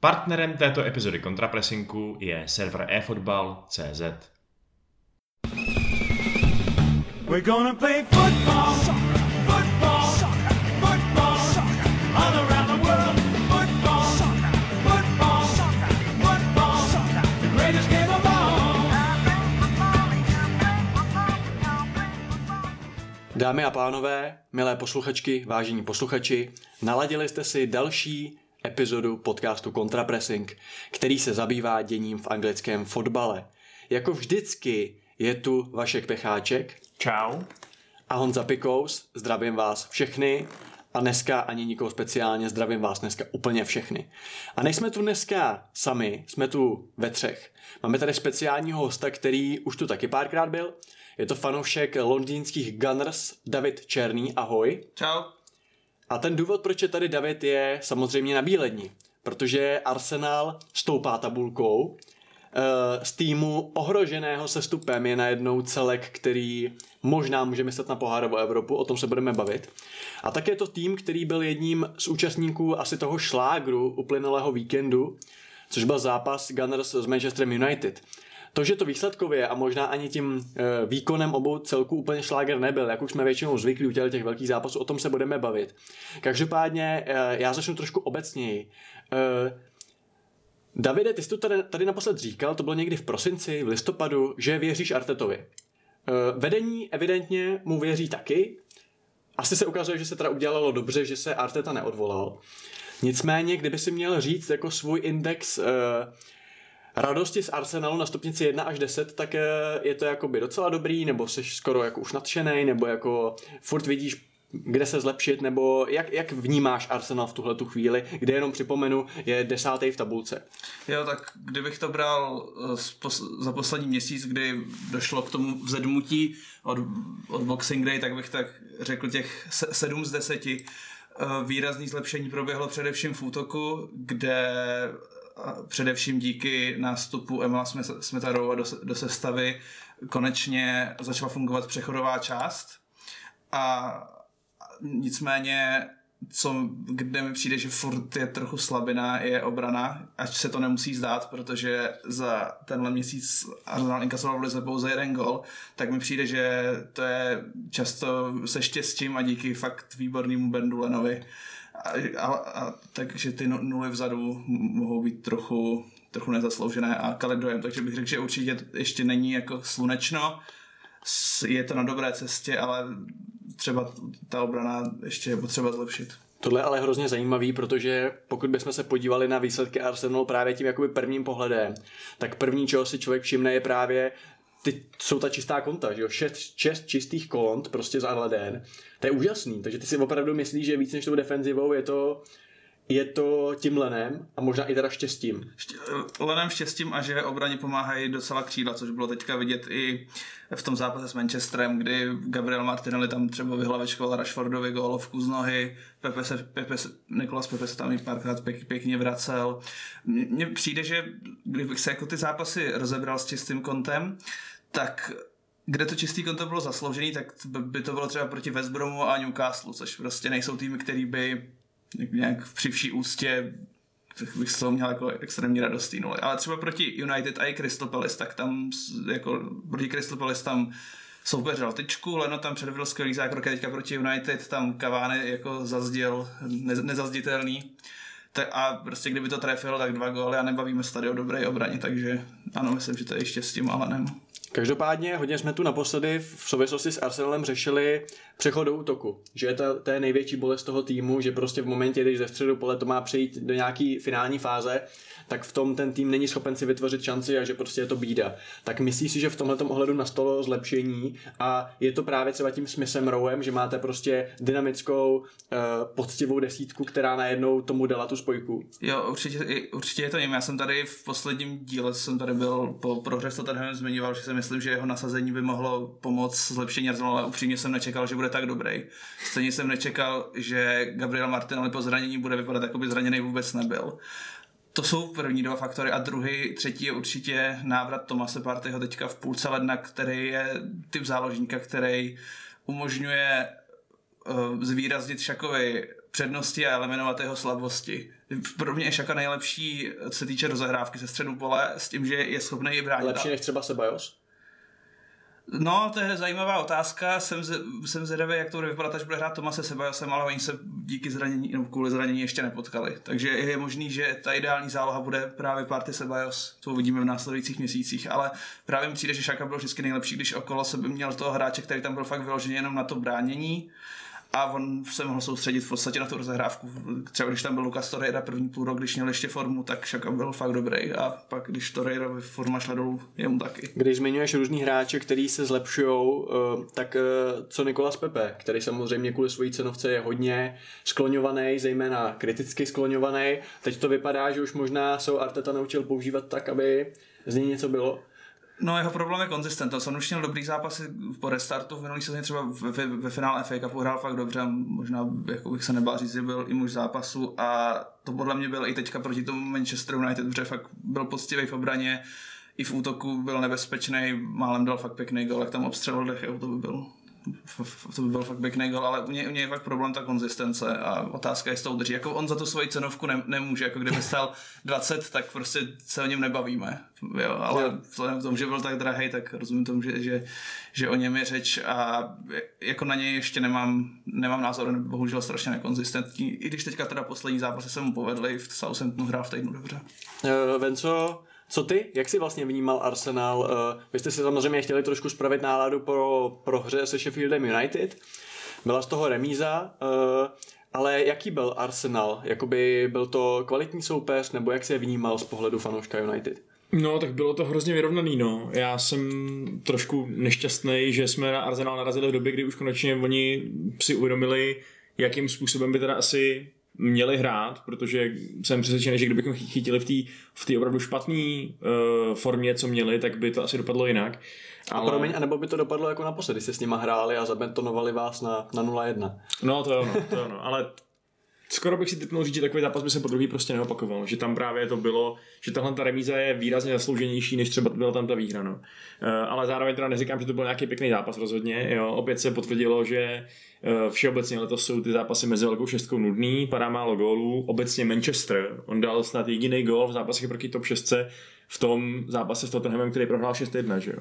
Partnerem této epizody kontrapresinku je server eFootball.cz. We're gonna play football, football, football, all around the world. Football, football, football, the greatest game of all. Dámy a pánové, milé posluchačky, vážení posluchači, naladili jste si další epizodu podcastu Contrapressing, který se zabývá děním v anglickém fotbale. Jako vždycky je tu Vašek Pecháček. Čau. A Honza Pikous. Zdravím vás všechny. A dneska ani nikoho speciálně, zdravím vás dneska úplně všechny. A nejsme tu dneska sami, jsme tu ve třech. Máme tady speciálního hosta, který už tu taky párkrát byl. Je to fanoušek londýnských Gunners David Černý. Ahoj. Čau. A ten důvod, proč je tady David, je samozřejmě na bílední. Protože Arsenal stoupá tabulkou, eh, z týmu ohroženého sestupem je najednou celek, který možná může myslet na pohárovou Evropu, o tom se budeme bavit. A tak je to tým, který byl jedním z účastníků asi toho šlágru uplynulého víkendu, což byl zápas Gunners s Manchesterem United. To, že to výsledkově a možná ani tím e, výkonem obou celků úplně šláger nebyl, jak už jsme většinou zvyklí u těch velkých zápasů, o tom se budeme bavit. Každopádně e, já začnu trošku obecněji. E, Davide, ty jsi to tady, tady naposled říkal, to bylo někdy v prosinci, v listopadu, že věříš Artetovi. Vedení evidentně mu věří taky. Asi se ukazuje, že se teda udělalo dobře, že se Arteta neodvolal. Nicméně, kdyby si měl říct jako svůj index radosti z Arsenalu na stupnici 1 až 10, tak eh, je to jakoby docela dobrý, nebo jsi skoro jako už nadšený, nebo jako furt vidíš kde se zlepšit, nebo jak, jak vnímáš Arsenal v tuhle tu chvíli, kde jenom připomenu, je desátý v tabulce. Jo, tak kdybych to bral eh, za poslední měsíc, kdy došlo k tomu vzedmutí od, od Boxing Day, tak bych tak řekl těch 7 z 10. Eh, výrazný zlepšení proběhlo především v útoku, kde především díky nástupu Emila Smetarova do, do sestavy konečně začala fungovat přechodová část. A nicméně co, kde mi přijde, že furt je trochu slabina, je obrana, ať se to nemusí zdát, protože za tenhle měsíc Arsenal inkasoval v Lize pouze jeden gol, tak mi přijde, že to je často se štěstím a díky fakt výbornému Bendu Lenovi a, a, a, takže ty nuly vzadu mohou být trochu, trochu nezasloužené a kalidojem, takže bych řekl, že určitě ještě není jako slunečno, je to na dobré cestě, ale třeba ta obrana ještě je potřeba zlepšit. Tohle je ale hrozně zajímavý, protože pokud bychom se podívali na výsledky Arsenalu právě tím jakoby prvním pohledem, tak první, čeho si člověk všimne, je právě ty, jsou ta čistá konta, že jo? Šest, šest čistých kont prostě za leden. To je úžasný, takže ty si opravdu myslíš, že víc než tou defenzivou je to je to tím lenem a možná i teda štěstím. Lenem štěstím a že obraně pomáhají docela křídla, což bylo teďka vidět i v tom zápase s Manchesterem, kdy Gabriel Martinelli tam třeba vyhlavečkoval Rashfordovi gólovku z nohy, Pepe se, Pepe, Nikolas Pepe se tam i párkrát pěk, pěkně vracel. Mně přijde, že kdybych se jako ty zápasy rozebral s čistým kontem, tak kde to čistý konto bylo zasloužený, tak by to bylo třeba proti West Bromu a Newcastle, což prostě nejsou týmy, který by nějak při vší ústě bych z toho měl jako extrémně radostný nuly. Ale třeba proti United a i Crystal Palace, tak tam jako proti Crystal Palace tam soupeřil tyčku, Leno tam předvedl skvělý zákrok a teďka proti United tam Cavani jako zazděl, ne, nezazditelný. A prostě kdyby to trefil, tak dva góly a nebavíme se tady o dobré obraně, takže ano, myslím, že to je ještě s tím Alanem. Každopádně hodně jsme tu naposledy v souvislosti s Arsenalem řešili přechod do útoku. Že je to, to je největší bolest toho týmu, že prostě v momentě, když ze středu pole to má přejít do nějaký finální fáze, tak v tom ten tým není schopen si vytvořit šanci a že prostě je to bída. Tak myslíš si, že v tomhle ohledu nastalo zlepšení a je to právě třeba tím smysem Rowem, že máte prostě dynamickou, uh, poctivou desítku, která najednou tomu dala tu spojku? Jo, určitě, určitě je to jim. Já jsem tady v posledním díle, jsem tady byl po prohře s Tottenhamem zmiňoval, že si myslím, že jeho nasazení by mohlo pomoct zlepšení Arsenalu, ale upřímně jsem nečekal, že bude tak dobrý. Stejně jsem nečekal, že Gabriel Martinelli po zranění bude vypadat, jako by zraněný vůbec nebyl. To jsou první dva faktory a druhý, třetí je určitě návrat Tomase Partyho teďka v půlce ledna, který je typ záložníka, který umožňuje uh, zvýraznit Šakovi přednosti a eliminovat jeho slabosti. Pro mě je Šaka nejlepší, co se týče rozehrávky ze středu pole, s tím, že je schopný i bránit. Lepší než třeba Sebajos? No, to je zajímavá otázka. Jsem, z, jsem zvědavý, jak to bude vypadat, až bude hrát Tomase Sebajosem, ale oni se díky zranění, no, kvůli zranění ještě nepotkali. Takže je možný, že ta ideální záloha bude právě party Sebajos. To uvidíme v následujících měsících, ale právě mi přijde, že Šaka byl vždycky nejlepší, když okolo sebe měl toho hráče, který tam byl fakt vyložený jenom na to bránění a on se mohl soustředit v podstatě na tu rozehrávku. Třeba když tam byl Lukas Torreira první půl rok, když měl ještě formu, tak Šaka byl fakt dobrý a pak když Torreira forma šla dolů, jemu taky. Když zmiňuješ různý hráče, který se zlepšují, eh, tak eh, co Nikolas Pepe, který samozřejmě kvůli své cenovce je hodně skloňovaný, zejména kriticky skloňovaný. Teď to vypadá, že už možná se Arteta naučil používat tak, aby z něj něco bylo. No jeho problém je konzistentnost. On už měl dobrý zápasy po restartu. V minulý sezóně třeba ve, ve finále FA Cupu hrál fakt dobře, možná jako bych se nebál říct, že byl i muž zápasu. A to podle mě byl i teďka proti tomu Manchester United, protože fakt byl poctivý v obraně, i v útoku byl nebezpečný, málem dal fakt pěkný gol, jak tam obstřelil dech, to by byl to by byl fakt pěkný gol, ale u něj, u něj je fakt problém ta konzistence a otázka je, jestli to udrží. Jako on za tu svoji cenovku ne, nemůže, jako kdyby stal 20, tak prostě se o něm nebavíme. Jo, ale vzhledem k tomu, že byl tak drahý, tak rozumím tomu, že, že, že o něm je řeč a jako na něj ještě nemám, nemám názor, bohužel strašně nekonzistentní. I když teďka teda poslední zápasy se mu povedly, v Southamptonu hrál v týdnu dobře. Uh, Venco, co ty? Jak jsi vlastně vnímal Arsenal? Uh, vy jste si samozřejmě chtěli trošku spravit náladu pro, pro hře se Sheffieldem United. Byla z toho remíza, uh, ale jaký byl Arsenal? Jakoby byl to kvalitní soupeř, nebo jak se je vnímal z pohledu fanouška United? No, tak bylo to hrozně vyrovnaný, no. Já jsem trošku nešťastný, že jsme na Arsenal narazili v době, kdy už konečně oni si uvědomili, jakým způsobem by teda asi měli hrát, protože jsem přesvědčený, že kdybychom chytili v té v tý opravdu špatné uh, formě, co měli, tak by to asi dopadlo jinak. Ale... A promiň, anebo by to dopadlo jako naposledy, jste s nima hráli a zabetonovali vás na, na 0-1. No to jo, no, to jo, no. ale skoro bych si typnul říct, že takový zápas by se po druhý prostě neopakoval. Že tam právě to bylo, že tahle ta remíza je výrazně zaslouženější, než třeba byla tam ta výhra. No. Uh, ale zároveň teda neříkám, že to byl nějaký pěkný zápas rozhodně. Jo. Opět se potvrdilo, že uh, všeobecně letos jsou ty zápasy mezi velkou šestkou nudný, padá málo gólů. Obecně Manchester, on dal snad jediný gól v zápasech proti top 6 v tom zápase s Tottenhamem, který prohrál 6-1. Že jo.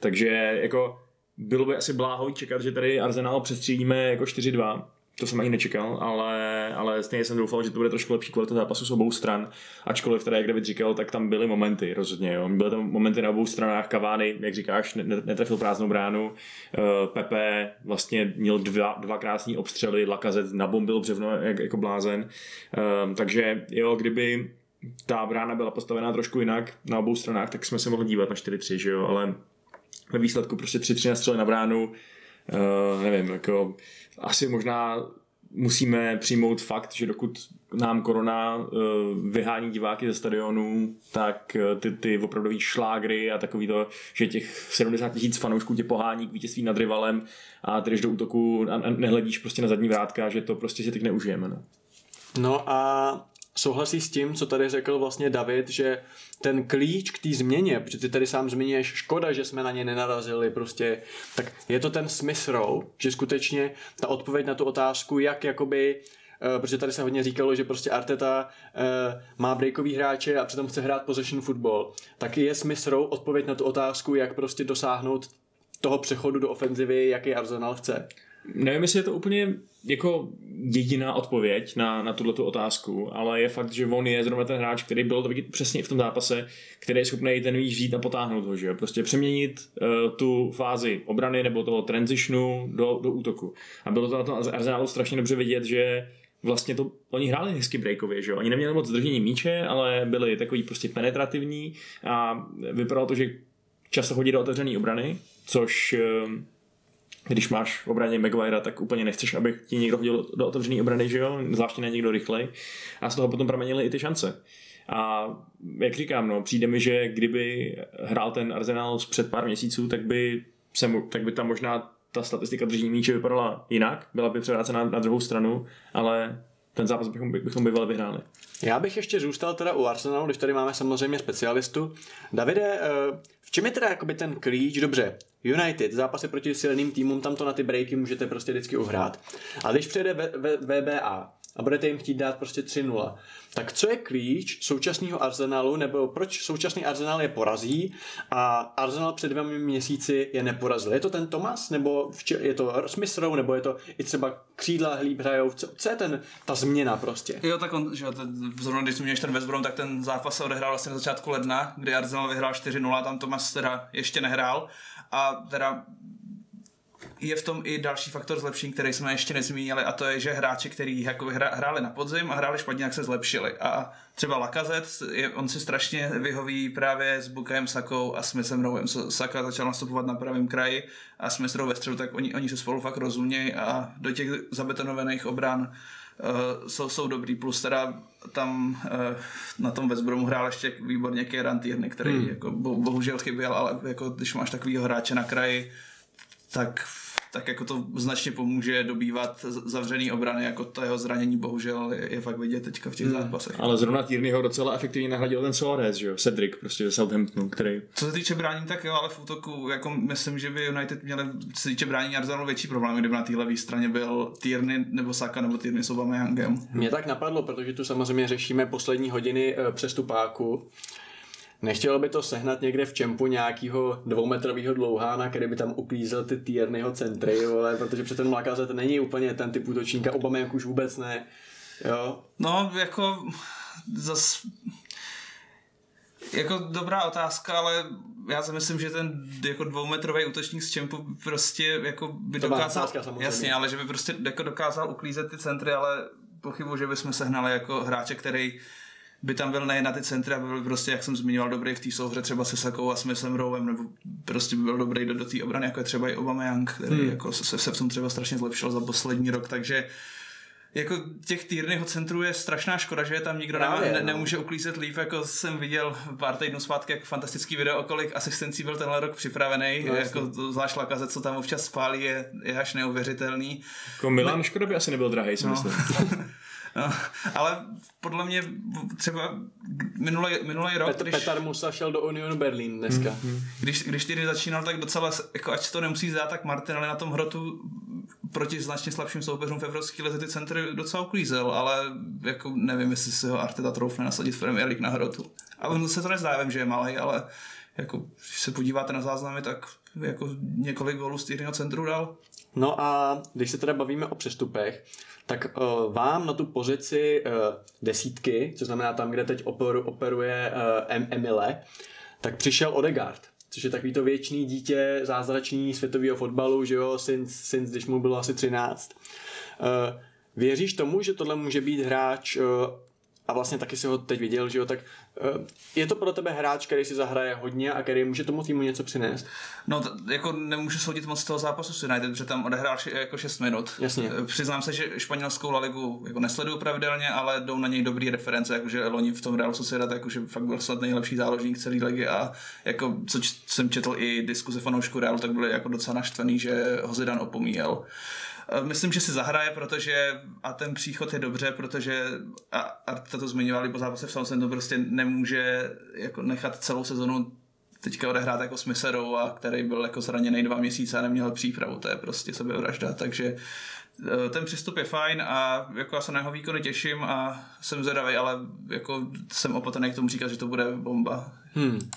Takže jako bylo by asi bláho čekat, že tady Arsenal přestřídíme jako 4-2 to jsem ani nečekal, ale, ale stejně jsem doufal, že to bude trošku lepší kvalita zápasu s obou stran. Ačkoliv teda, jak David říkal, tak tam byly momenty rozhodně. Jo. Byly tam momenty na obou stranách. Kavány, jak říkáš, netrefil prázdnou bránu. Uh, Pepe vlastně měl dva, dva krásní obstřely, Lakazet nabombil břevno jak, jako blázen. Uh, takže jo, kdyby ta brána byla postavená trošku jinak na obou stranách, tak jsme se mohli dívat na 4-3, že jo, ale ve výsledku prostě 3-3 na střely na bránu, uh, nevím, jako asi možná musíme přijmout fakt, že dokud nám korona uh, vyhání diváky ze stadionů, tak uh, ty, ty opravdový šlágry a takový to, že těch 70 tisíc fanoušků tě pohání k vítězství nad rivalem a ty jdeš do útoku a nehledíš prostě na zadní vrátka, že to prostě si teď neužijeme. No, no a souhlasí s tím, co tady řekl vlastně David, že ten klíč k té změně, protože ty tady sám zmiňuješ, škoda, že jsme na ně nenarazili prostě, tak je to ten Row, že skutečně ta odpověď na tu otázku, jak jakoby Uh, protože tady se hodně říkalo, že prostě Arteta uh, má breakový hráče a přitom chce hrát possession football. Tak je Row odpověď na tu otázku, jak prostě dosáhnout toho přechodu do ofenzivy, jaký Arsenal chce. Nevím, jestli je to úplně jako jediná odpověď na, na tuto otázku, ale je fakt, že on je zrovna ten hráč, který byl to vidět přesně v tom zápase, který je schopný ten výš vzít a potáhnout ho, že jo? Prostě přeměnit uh, tu fázi obrany nebo toho transitionu do, do útoku. A bylo to na tom Arsenalu strašně dobře vidět, že vlastně to, oni hráli hezky breakově, že jo? Oni neměli moc zdržení míče, ale byli takový prostě penetrativní a vypadalo to, že často chodí do otevřené obrany, což uh, když máš v obraně Maguire, tak úplně nechceš, aby ti někdo hodil do otevřené obrany, že jo, zvláště ne někdo rychlej. A z toho potom proměnily i ty šance. A jak říkám, no, přijde mi, že kdyby hrál ten Arsenal před pár měsíců, tak by, se, tak by tam možná ta statistika držení míče vypadala jinak, byla by převrácena na druhou stranu, ale ten zápas bychom, bychom bývali vyhráli. Já bych ještě zůstal teda u Arsenalu, když tady máme samozřejmě specialistu. Davide, eh, v čem je teda jakoby ten klíč? Dobře, United, zápasy proti silným týmům, tam to na ty breaky můžete prostě vždycky uhrát. A když přijde VBA, a budete jim chtít dát prostě 3-0. Tak co je klíč současného Arsenalu, nebo proč současný Arsenal je porazí a Arsenal před dvěma měsíci je neporazil? Je to ten Tomas, nebo je to Smith Rowe, nebo je to i třeba křídla hlíb hrajou? Co, co je ten, ta změna prostě? Jo, tak on, že ten, zrovna když zmíníš ten West Brom, tak ten zápas se odehrál vlastně na začátku ledna, kdy Arsenal vyhrál 4-0, tam Tomas teda ještě nehrál a teda je v tom i další faktor zlepšení, který jsme ještě nezmínili, a to je, že hráči, kteří jako hráli na podzim a hráli špatně, jak se zlepšili. A třeba Lakazet, on si strašně vyhoví právě s Bukem, Sakou a Smithem Rowem. Saka začal nastupovat na pravém kraji a Smith Rowe ve středu, tak oni, oni se spolu fakt rozumějí a do těch zabetonovaných obran uh, jsou, jsou dobrý. Plus teda tam uh, na tom West Bromu hrál ještě výborně Kieran Tierney, který hmm. jako, bo, bohužel chyběl, ale jako, když máš takovýho hráče na kraji, tak tak jako to značně pomůže dobývat zavřený obrany, jako to jeho zranění bohužel je, je fakt vidět teďka v těch hmm. zápasech. Ale zrovna Tierney ho docela efektivně nahradil ten Suarez, že jo, Cedric prostě ze Southamptonu, který... Co se týče bránění, tak jo, ale v útoku, jako myslím, že by United měli, co se týče bránění Arsenalu větší problém, kdyby na té levé straně byl Tierney nebo Saka nebo Tierney s Aubameyangem. Mě tak napadlo, protože tu samozřejmě řešíme poslední hodiny eh, přestupáku Nechtělo by to sehnat někde v čempu nějakého dvoumetrového dlouhána, který by tam uklízel ty Tierneyho centry, ale protože přece ten Lacazette není úplně ten typ útočníka, Obama jak už vůbec ne. Jo? No, jako zas jako dobrá otázka, ale já si myslím, že ten jako dvoumetrový útočník z Čempu prostě jako by to dokázal, otázka, jasně, ale že by prostě jako dokázal uklízet ty centry, ale pochybuji, že bychom sehnali jako hráče, který by tam byl nejen na ty centry, aby byl prostě, jak jsem zmiňoval, dobrý v té souhře třeba se Sakou a Smithem Rowem, nebo prostě by byl dobrý do, do té obrany, jako je třeba i Obama Young, který hmm. jako se, se v tom třeba strašně zlepšil za poslední rok, takže jako těch týrnyho centrů je strašná škoda, že je tam nikdo Právě, nemá, ne, no. nemůže uklízet líp, jako jsem viděl pár týdnů zpátky jako fantastický video, o kolik asistencí byl tenhle rok připravený, no, jako to, zvlášť Lakaze, co tam občas spálí, je, je až neuvěřitelný. Jako Milan Škoda by asi nebyl drahý, si no. myslím. No, ale podle mě třeba minulý, minulý rok... Petr, když, Petar Musa šel do Union Berlin dneska. Mm-hmm. Když, když ty začínal, tak docela, jako ať to nemusí zdát, tak Martinelli na tom hrotu proti značně slabším soupeřům v Evropské lize ty centry docela uklízel, ale jako nevím, jestli si ho Arteta troufne nasadit v Premier League na hrotu. A on se to nezdá, vím, že je malý, ale jako, když se podíváte na záznamy, tak jako několik gólů z týdného centru dal. No a když se teda bavíme o přestupech, tak uh, vám na tu pozici uh, desítky, co znamená tam, kde teď operu, operuje uh, Emile, tak přišel Odegaard, což je takový to věčný dítě zázračný světového fotbalu, že jo, since, since když mu bylo asi 13. Uh, věříš tomu, že tohle může být hráč uh, a vlastně taky si ho teď viděl, že jo, tak uh, je to pro tebe hráč, který si zahraje hodně a který může tomu týmu něco přinést? No, t- jako nemůžu soudit moc z toho zápasu s United, protože tam odehrál jako 6 minut. Jasně. Eh, přiznám se, že španělskou La Ligu jako nesleduju pravidelně, ale jdou na něj dobrý reference, jakože Loni v tom Real Sociedad, jakože fakt byl snad nejlepší záložník celé ligy a jako co č- jsem četl i diskuze fanoušku Real, tak byli jako docela naštvaný, že ho Zidane opomíjel. Eh, myslím, že si zahraje, protože a ten příchod je dobře, protože a, a to zmiňovali po zápase v to prostě nemůže jako nechat celou sezonu teďka odehrát jako Smitherou a který byl jako zraněný dva měsíce a neměl přípravu, to je prostě sebevražda, takže eh, ten přístup je fajn a jako já se na jeho výkony těším a jsem zvědavý, ale jako jsem opatrný k tomu říkat, že to bude bomba. Hmm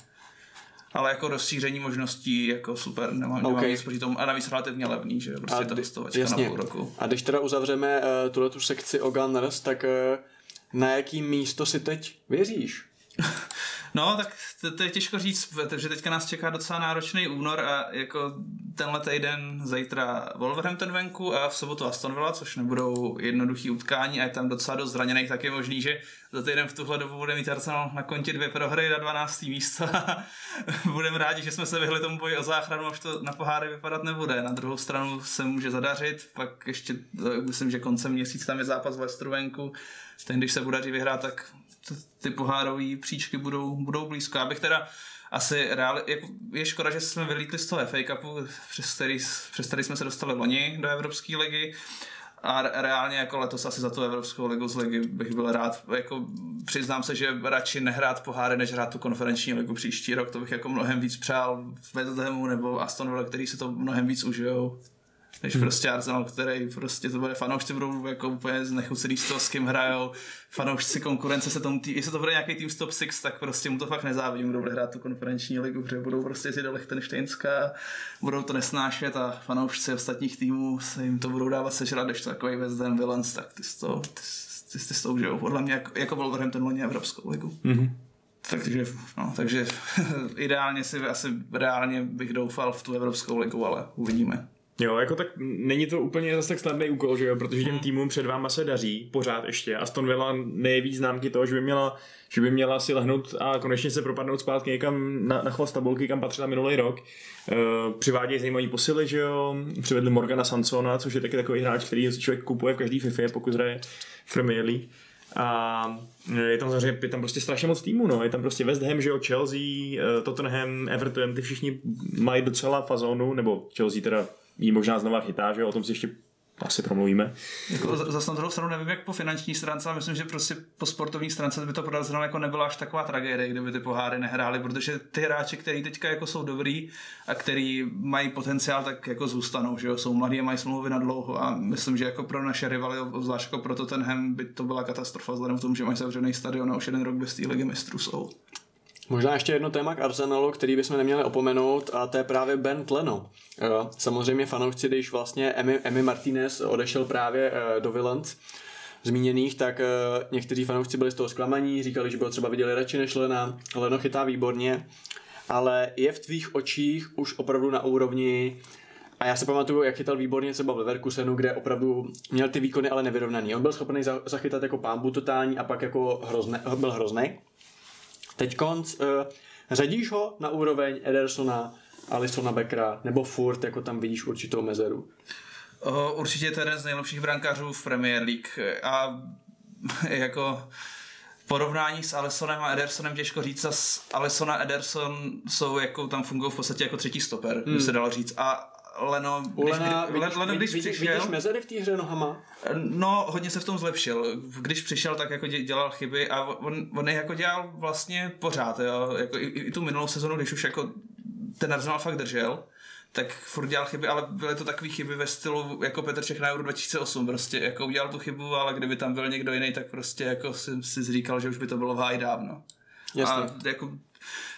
ale jako rozšíření možností jako super, nemám, okay. nemám nic proti tomu a navíc relativně levný, že prostě ta listovačka jasně. na půl roku. A když teda uzavřeme uh, tuhle tu sekci o Gunners, tak uh, na jaký místo si teď věříš? No, tak to, to je těžko říct, protože teďka nás čeká docela náročný únor a jako tenhle týden zítra Wolverhampton venku a v sobotu Aston Villa, což nebudou jednoduchý utkání a je tam docela dost zraněných, tak je možný, že za týden v tuhle dobu bude mít Arsenal na kontě dvě prohry na 12. místo budeme rádi, že jsme se vyhli tomu boji o záchranu, až to na poháry vypadat nebude. Na druhou stranu se může zadařit, pak ještě myslím, že koncem měsíc tam je zápas Leicesteru venku, ten když se podaří vyhrát, tak ty pohárové příčky budou, budou blízko. Já bych teda asi reál, jako je škoda, že jsme vylítli z toho FA Cupu, přes který, přes který jsme se dostali loni do Evropské ligy a reálně jako letos asi za tu Evropskou ligu z ligy bych byl rád. Jako přiznám se, že radši nehrát poháry, než hrát tu konferenční ligu příští rok. To bych jako mnohem víc přál West Hamu nebo Aston Villa, který si to mnohem víc užijou. Než hmm. prostě Arsenal, který prostě to bude fanoušci budou jako úplně znechucený z toho, s kým hrajou, fanoušci konkurence se tomu, tý, jestli to bude nějaký tým z top 6, tak prostě mu to fakt nezávidím, kdo bude hrát tu konferenční ligu, protože budou prostě jít do Lichtensteinska, budou to nesnášet a fanoušci ostatních týmů se jim to budou dávat sežrat, když to takový West Ham Villains, tak ty to, ty, ty, ty, ty to užijou, podle mě jako, jako Wolverhampton loni Evropskou ligu. Mm-hmm. Takže, no, takže ideálně si asi reálně bych doufal v tu Evropskou ligu, ale uvidíme. Jo, jako tak není to úplně zase tak snadný úkol, že jo, protože těm hmm. týmům před váma se daří pořád ještě. Aston Villa nejeví známky toho, že by měla, že by měla si lehnout a konečně se propadnout zpátky někam na, na chvost tabulky, kam patřila minulý rok. Uh, přivádějí zajímavý posily, že jo, přivedli Morgana Sansona, což je taky takový hráč, který člověk kupuje v každý FIFA, pokud hraje v Premier League. A je tam samozřejmě, je tam prostě strašně moc týmů, no. Je tam prostě West Ham, že jo, Chelsea, eh, Tottenham, Everton, ty všichni mají docela fazonu, nebo Chelsea teda jí možná znova chytá, že o tom si ještě asi promluvíme. Jako zase na druhou stranu nevím, jak po finanční stránce, ale myslím, že prostě po sportovní stránce by to pro jako nebyla až taková tragédie, kdyby ty poháry nehrály, protože ty hráči, kteří teďka jako jsou dobrý a který mají potenciál, tak jako zůstanou, že jo, jsou mladí a mají smlouvy na dlouho a myslím, že jako pro naše rivaly, zvlášť jako pro Tottenham, by to byla katastrofa, vzhledem k tomu, že mají zavřený stadion a už jeden rok bez té ligy mistrů jsou. Možná ještě jedno téma k Arsenalu, který bychom neměli opomenout, a to je právě Ben Leno. Samozřejmě fanoušci, když vlastně Emi, Emi Martinez odešel právě eh, do Villans, zmíněných, tak eh, někteří fanoušci byli z toho zklamaní, říkali, že by ho třeba viděli radši než Lena. Leno chytá výborně, ale je v tvých očích už opravdu na úrovni a já se pamatuju, jak chytal výborně třeba v Leverkusenu, kde opravdu měl ty výkony ale nevyrovnaný. On byl schopný zachytat jako pámbu totální a pak jako hrozne, byl hrozný. Teď konc, uh, řadíš ho na úroveň Edersona, Alisona Beckera, nebo furt jako tam vidíš určitou mezeru? Uh, určitě je to jeden z nejlepších brankářů v Premier League a jako porovnání s Alisonem a Edersonem těžko říct. A Alison a Ederson jsou jako, tam fungují v podstatě jako třetí stoper, hmm. by se dalo říct. A Leno, když, Lena, vidíš, Leno, když vidíš, přišel... Vidíš mezery v té hře nohama? No, hodně se v tom zlepšil. Když přišel, tak jako dělal chyby a on, on je jako dělal vlastně pořád, jo. Jako i, i, tu minulou sezonu, když už jako ten Arsenal fakt držel, tak furt dělal chyby, ale byly to takové chyby ve stylu jako Petr Čech na Euro 2008, prostě jako udělal tu chybu, ale kdyby tam byl někdo jiný, tak prostě jako si, si říkal, že už by to bylo v dávno. Jasně. A jako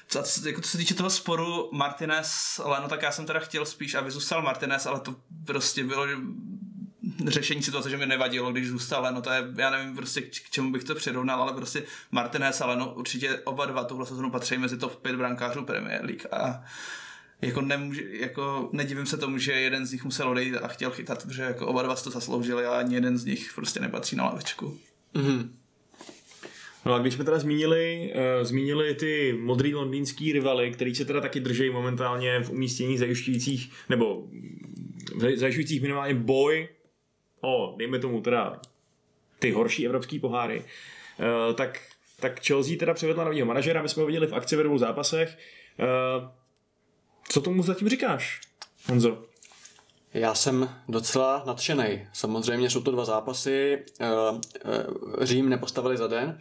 co, jako co se týče toho sporu Martinez, Leno, tak já jsem teda chtěl spíš, aby zůstal Martinez, ale to prostě bylo řešení situace, že mi nevadilo, když zůstal Leno, to je, já nevím prostě k čemu bych to přirovnal, ale prostě Martinez a Leno určitě oba dva tuhle sezonu patří mezi top 5 brankářů Premier League a jako, nemůže, jako nedivím se tomu, že jeden z nich musel odejít a chtěl chytat, protože jako oba dva to zasloužili a ani jeden z nich prostě nepatří na lavečku. Mm-hmm. No a když jsme teda zmínili, uh, zmínili ty modrý londýnský rivaly, který se teda taky drží momentálně v umístění zajišťujících, nebo zajišťujících minimálně boj o, dejme tomu teda, ty horší evropský poháry, uh, tak, tak Chelsea teda převedla nového manažera, my jsme ho viděli v akci ve dvou zápasech. Uh, co tomu zatím říkáš, Honzo? Já jsem docela nadšený. Samozřejmě jsou to dva zápasy, Řím nepostavili za den,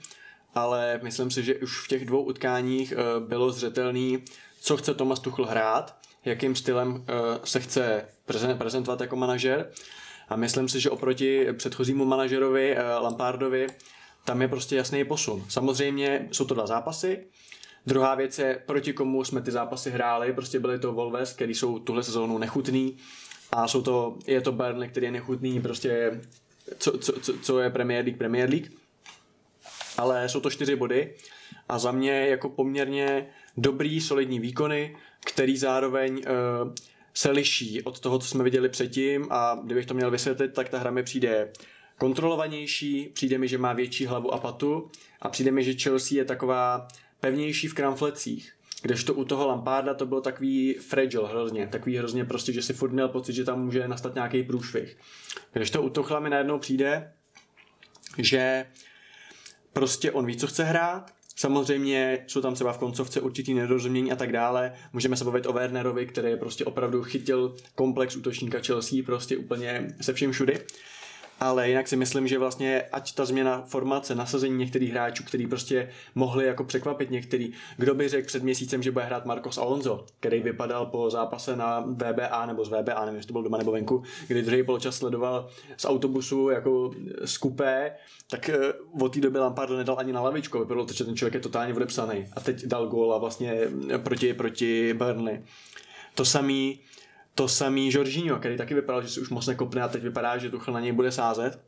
ale myslím si, že už v těch dvou utkáních eh, bylo zřetelný, co chce Thomas Tuchl hrát, jakým stylem eh, se chce prezentovat jako manažer. A myslím si, že oproti předchozímu manažerovi eh, Lampardovi tam je prostě jasný posun. Samozřejmě jsou to dva zápasy. Druhá věc je, proti komu jsme ty zápasy hráli. Prostě byly to Volves, který jsou tuhle sezónu nechutný. A jsou to, je to Burnley, který je nechutný. Prostě co, co, co, co je Premier League, Premier League ale jsou to čtyři body a za mě jako poměrně dobrý, solidní výkony, který zároveň uh, se liší od toho, co jsme viděli předtím a kdybych to měl vysvětlit, tak ta hra mi přijde kontrolovanější, přijde mi, že má větší hlavu a patu a přijde mi, že Chelsea je taková pevnější v kramflecích. Kdežto u toho Lamparda to bylo takový fragile hrozně, takový hrozně prostě, že si furt měl pocit, že tam může nastat nějaký průšvih. Kdežto u toho mi najednou přijde, že prostě on ví, co chce hrát, Samozřejmě jsou tam třeba v koncovce určitý nedorozumění a tak dále. Můžeme se bavit o Wernerovi, který prostě opravdu chytil komplex útočníka Chelsea prostě úplně se vším všudy. Ale jinak si myslím, že vlastně ať ta změna formace, nasazení některých hráčů, který prostě mohli jako překvapit některý, kdo by řekl před měsícem, že bude hrát Marcos Alonso, který vypadal po zápase na VBA nebo z VBA, nevím, jestli to byl doma nebo venku, kdy druhý poločas sledoval z autobusu jako z kupé, tak eh, od té doby Lampard nedal ani na lavičku, vypadalo to, že ten člověk je totálně odepsaný a teď dal gól a vlastně proti, proti Burnley. To samý to samý Jorginho, který taky vypadal, že si už moc nekopne a teď vypadá, že Tuchel na něj bude sázet.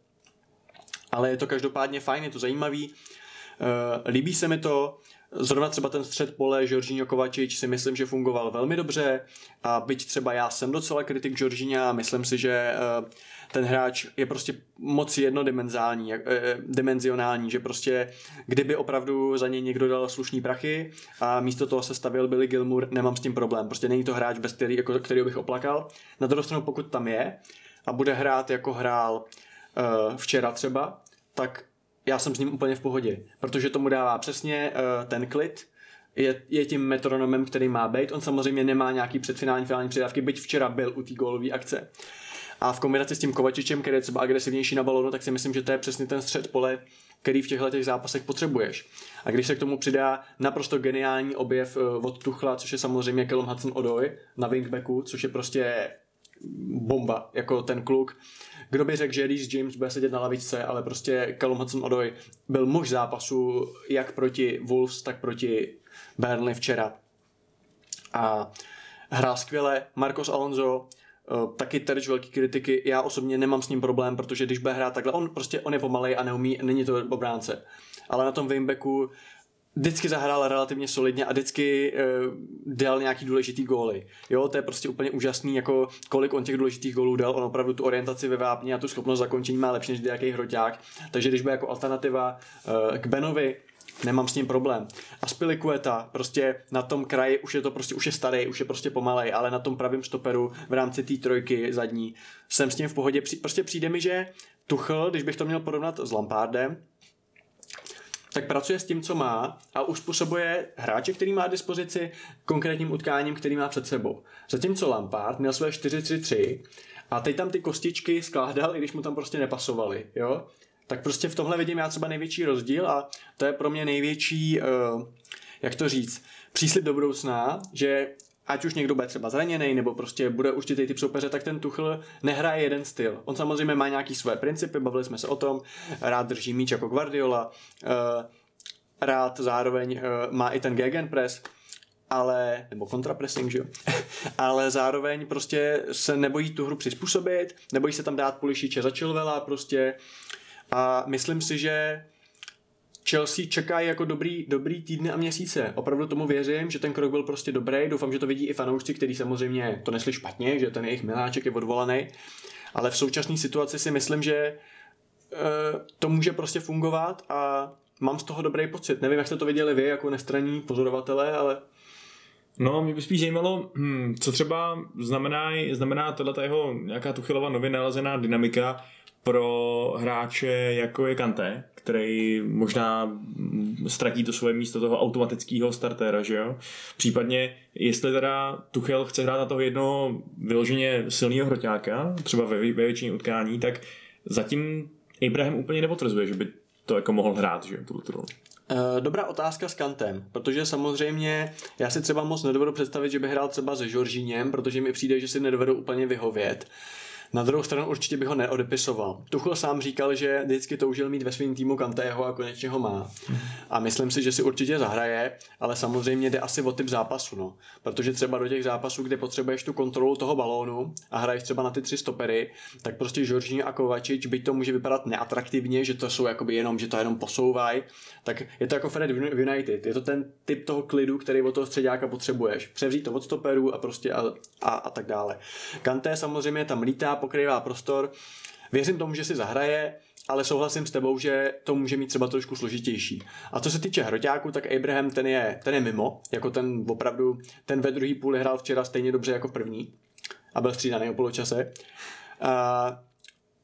Ale je to každopádně fajn, je to zajímavý. Uh, líbí se mi to, Zrovna třeba ten střed pole Jorginho Kovačič si myslím, že fungoval velmi dobře a byť třeba já jsem docela kritik Jorginha a myslím si, že uh, ten hráč je prostě moc jednodimenzální, eh, dimenzionální, že prostě kdyby opravdu za něj někdo dal slušný prachy a místo toho se stavil Billy Gilmour, nemám s tím problém. Prostě není to hráč, bez který, jako, který bych oplakal. Na druhou stranu, pokud tam je a bude hrát jako hrál uh, včera třeba, tak já jsem s ním úplně v pohodě, protože tomu dává přesně uh, ten klid, je, je tím metronomem, který má být. On samozřejmě nemá nějaký předfinální finální přidávky, byť včera byl u té gólové akce. A v kombinaci s tím Kovačičem, který je třeba agresivnější na balonu, tak si myslím, že to je přesně ten střed pole, který v těchto těch zápasech potřebuješ. A když se k tomu přidá naprosto geniální objev eh, od Tuchla, což je samozřejmě Callum Hudson Odoi na wingbacku, což je prostě bomba, jako ten kluk. Kdo by řekl, že Reece James bude sedět na lavičce, ale prostě Callum Hudson Odoi byl muž zápasu jak proti Wolves, tak proti Burnley včera. A hrál skvěle. Marcos Alonso taky terč velký kritiky, já osobně nemám s ním problém, protože když bude hrát takhle, on prostě on je pomalej a neumí, není to obránce. Ale na tom wingbacku vždycky zahrál relativně solidně a vždycky uh, dal nějaký důležitý góly. Jo, to je prostě úplně úžasný, jako kolik on těch důležitých gólů dal, on opravdu tu orientaci ve vápně a tu schopnost zakončení má lepší než nějaký hroťák. Takže když bude jako alternativa uh, k Benovi, nemám s ním problém. A Spilikueta, prostě na tom kraji už je to prostě, už je starý, už je prostě pomalej, ale na tom pravém stoperu v rámci té trojky zadní jsem s tím v pohodě. Prostě přijde mi, že Tuchl, když bych to měl porovnat s Lampardem, tak pracuje s tím, co má a uspůsobuje hráče, který má dispozici konkrétním utkáním, který má před sebou. Zatímco Lampard měl své 4-3-3 a teď tam ty kostičky skládal, i když mu tam prostě nepasovaly, jo tak prostě v tomhle vidím já třeba největší rozdíl a to je pro mě největší, uh, jak to říct, příslip do budoucna, že ať už někdo bude třeba zraněný nebo prostě bude určitý typ soupeře, tak ten Tuchl nehraje jeden styl. On samozřejmě má nějaký své principy, bavili jsme se o tom, rád drží míč jako Guardiola, uh, rád zároveň uh, má i ten gegenpress, ale, nebo kontrapressing, že jo, ale zároveň prostě se nebojí tu hru přizpůsobit, nebojí se tam dát Pulišiče za Chilvela, prostě a myslím si, že Chelsea čekají jako dobrý, dobrý týdny a měsíce. Opravdu tomu věřím, že ten krok byl prostě dobrý. Doufám, že to vidí i fanoušci, kteří samozřejmě to nesli špatně, že ten jejich miláček je odvolaný. Ale v současné situaci si myslím, že uh, to může prostě fungovat a mám z toho dobrý pocit. Nevím, jak jste to viděli vy jako nestraní pozorovatelé, ale No, mě by spíš zajímalo, hm, co třeba znamená, znamená tohle jeho nějaká Tuchylova nově nalezená dynamika pro hráče jako je Kante, který možná ztratí to svoje místo toho automatického startéra, že jo? Případně, jestli teda Tuchel chce hrát na toho jednoho vyloženě silného hroťáka, třeba ve, ve většině utkání, tak zatím Abraham úplně nepotvrzuje, že by to jako mohl hrát, že tu, tu eh, Dobrá otázka s Kantem, protože samozřejmě já si třeba moc nedovedu představit, že by hrál třeba se Žoržíněm, protože mi přijde, že si nedovedu úplně vyhovět. Na druhou stranu určitě bych ho neodepisoval. Tuchel sám říkal, že vždycky toužil mít ve svém týmu Kantého a konečně ho má. A myslím si, že si určitě zahraje, ale samozřejmě jde asi o typ zápasu. No. Protože třeba do těch zápasů, kde potřebuješ tu kontrolu toho balónu a hraješ třeba na ty tři stopery, tak prostě Žoržín a Kovačič, byť to může vypadat neatraktivně, že to jsou jakoby jenom, že to jenom posouvají, tak je to jako Fred United. Je to ten typ toho klidu, který od toho středáka potřebuješ. Převzít to od stoperů a prostě a, a, a tak dále. Kanté samozřejmě tam lítá, pokrývá prostor. Věřím tomu, že si zahraje, ale souhlasím s tebou, že to může mít třeba trošku složitější. A co se týče hroťáku, tak Abraham ten je, ten je mimo, jako ten opravdu, ten ve druhý půli hrál včera stejně dobře jako první a byl střídaný o poločase. Uh,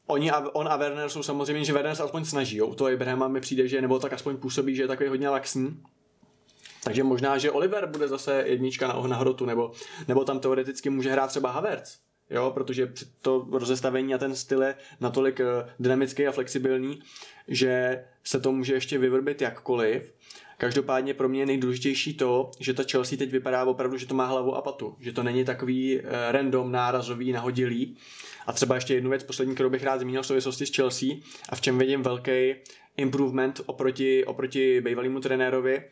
oni a, on a Werner jsou samozřejmě, že Werner se aspoň snaží, jo. to Abrahama mi přijde, že nebo tak aspoň působí, že je takový hodně laxní. Takže možná, že Oliver bude zase jednička na, na hrotu, nebo, nebo tam teoreticky může hrát třeba Havertz jo, protože to rozestavení a ten styl je natolik eh, dynamický a flexibilní, že se to může ještě vyvrbit jakkoliv. Každopádně pro mě je nejdůležitější to, že ta Chelsea teď vypadá opravdu, že to má hlavu a patu. Že to není takový eh, random, nárazový, nahodilý. A třeba ještě jednu věc, poslední, kterou bych rád zmínil v souvislosti s Chelsea a v čem vidím velký improvement oproti, oproti bývalému trenérovi,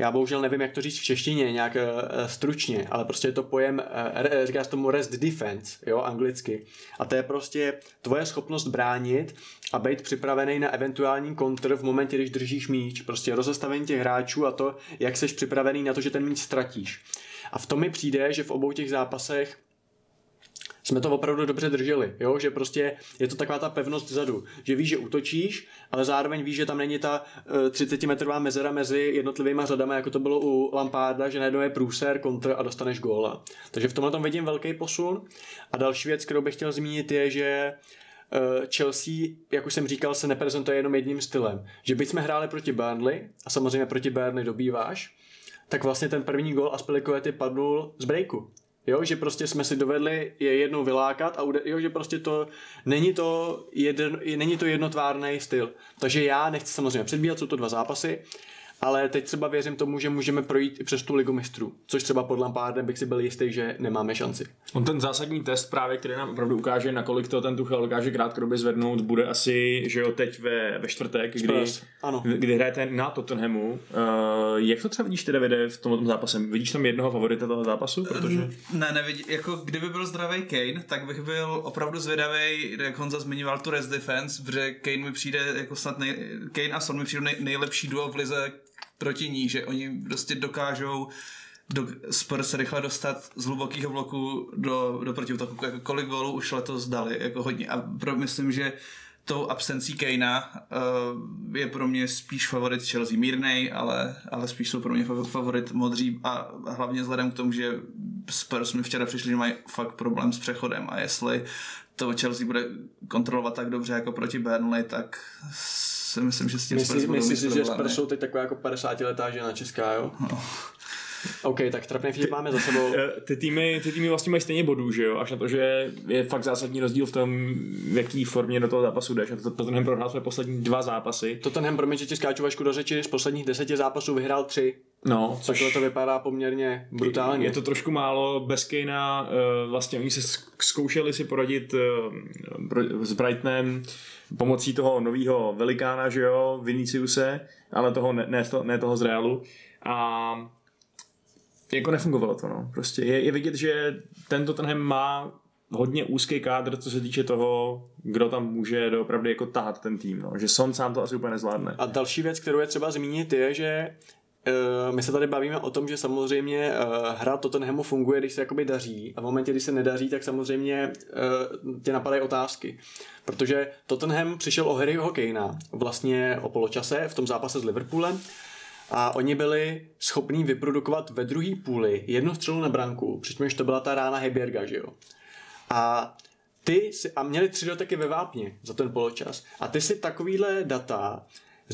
já bohužel nevím, jak to říct v češtině, nějak uh, stručně, ale prostě je to pojem, uh, říká se tomu rest defense, jo, anglicky. A to je prostě tvoje schopnost bránit a být připravený na eventuální kontr v momentě, když držíš míč. Prostě rozestavení těch hráčů a to, jak jsi připravený na to, že ten míč ztratíš. A v tom mi přijde, že v obou těch zápasech jsme to opravdu dobře drželi, jo? že prostě je to taková ta pevnost vzadu, že víš, že útočíš, ale zároveň víš, že tam není ta uh, eh, 30 metrová mezera mezi jednotlivými řadami, jako to bylo u Lamparda, že najednou je průser, kontr a dostaneš góla. Takže v tomhle tom vidím velký posun. A další věc, kterou bych chtěl zmínit, je, že uh, Chelsea, jak už jsem říkal, se neprezentuje jenom jedním stylem. Že byť jsme hráli proti Burnley, a samozřejmě proti Burnley dobýváš, tak vlastně ten první gol Aspilicuety padnul z breaku. Jo, že prostě jsme si dovedli je jednou vylákat a jo, že prostě to není to, jeden, není to jednotvárný styl. Takže já nechci samozřejmě předbíhat, jsou to dva zápasy, ale teď třeba věřím tomu, že můžeme projít i přes tu ligu mistrů, což třeba pod Lampardem bych si byl jistý, že nemáme šanci. On ten zásadní test právě, který nám opravdu ukáže, nakolik to ten Tuchel dokáže krátkodobě zvednout, bude asi, že jo, teď ve, ve čtvrtek, kdy, ano. kdy hrajete na Tottenhamu. Uh, jak to třeba vidíš ty, Davide, v tomto zápase? Vidíš tam jednoho favorita toho zápasu? Protože... Ne, nevidí. Jako kdyby byl zdravý Kane, tak bych byl opravdu zvědavý, jak Honza zmiňoval tu rest defense, protože Kane mi přijde jako snad nej, Kane a Son mi přijde nej, nejlepší duo v lize, proti ní, že oni prostě dokážou do, se rychle dostat z hlubokého bloku do, do protiútoku. Jako kolik gólů už letos dali, jako hodně. A pro, myslím, že tou absencí Kejna uh, je pro mě spíš favorit Chelsea mírnej, ale, ale spíš jsou pro mě favorit modří a hlavně vzhledem k tomu, že Spurs mi včera přišli, že mají fakt problém s přechodem a jestli to Chelsea bude kontrolovat tak dobře jako proti Burnley, tak si myslím, že s tím Myslí, Myslíš si, že Spurs jsou teď taková jako 50 letá žena česká, jo? No. OK, tak trapný vtip máme za sebou. Eh, ty týmy, ty týmy vlastně mají stejně bodů, že jo? Až na to, že je fakt zásadní rozdíl v tom, v jaký formě do toho zápasu jdeš. A to Tottenham prohrál své poslední dva zápasy. Tottenham, promiň, že ti skáču vašku do řeči, z posledních deseti zápasů vyhrál tři. No, což... Takhle to vypadá poměrně brutálně. Je to trošku málo, bez Kejna, eh, vlastně oni se zkoušeli si poradit eh, s Brightonem, pomocí toho nového velikána, že jo, Viniciuse, ale toho ne, ne, ne toho z Realu. A jako nefungovalo to, no. Prostě je, je vidět, že tento tenhle má hodně úzký kádr, co se týče toho, kdo tam může doopravdy jako tahat ten tým, no. že Son sám to asi úplně nezvládne. A další věc, kterou je třeba zmínit, je, že my se tady bavíme o tom, že samozřejmě uh, hra Tottenhamu funguje, když se jakoby daří a v momentě, kdy se nedaří, tak samozřejmě uh, tě napadají otázky. Protože Tottenham přišel o Harryho Kanea vlastně o poločase v tom zápase s Liverpoolem a oni byli schopní vyprodukovat ve druhé půli jednu střelu na branku, přičemž to byla ta rána Heberga, že jo. A ty si, a měli tři doteky ve vápně za ten poločas. A ty si takovýhle data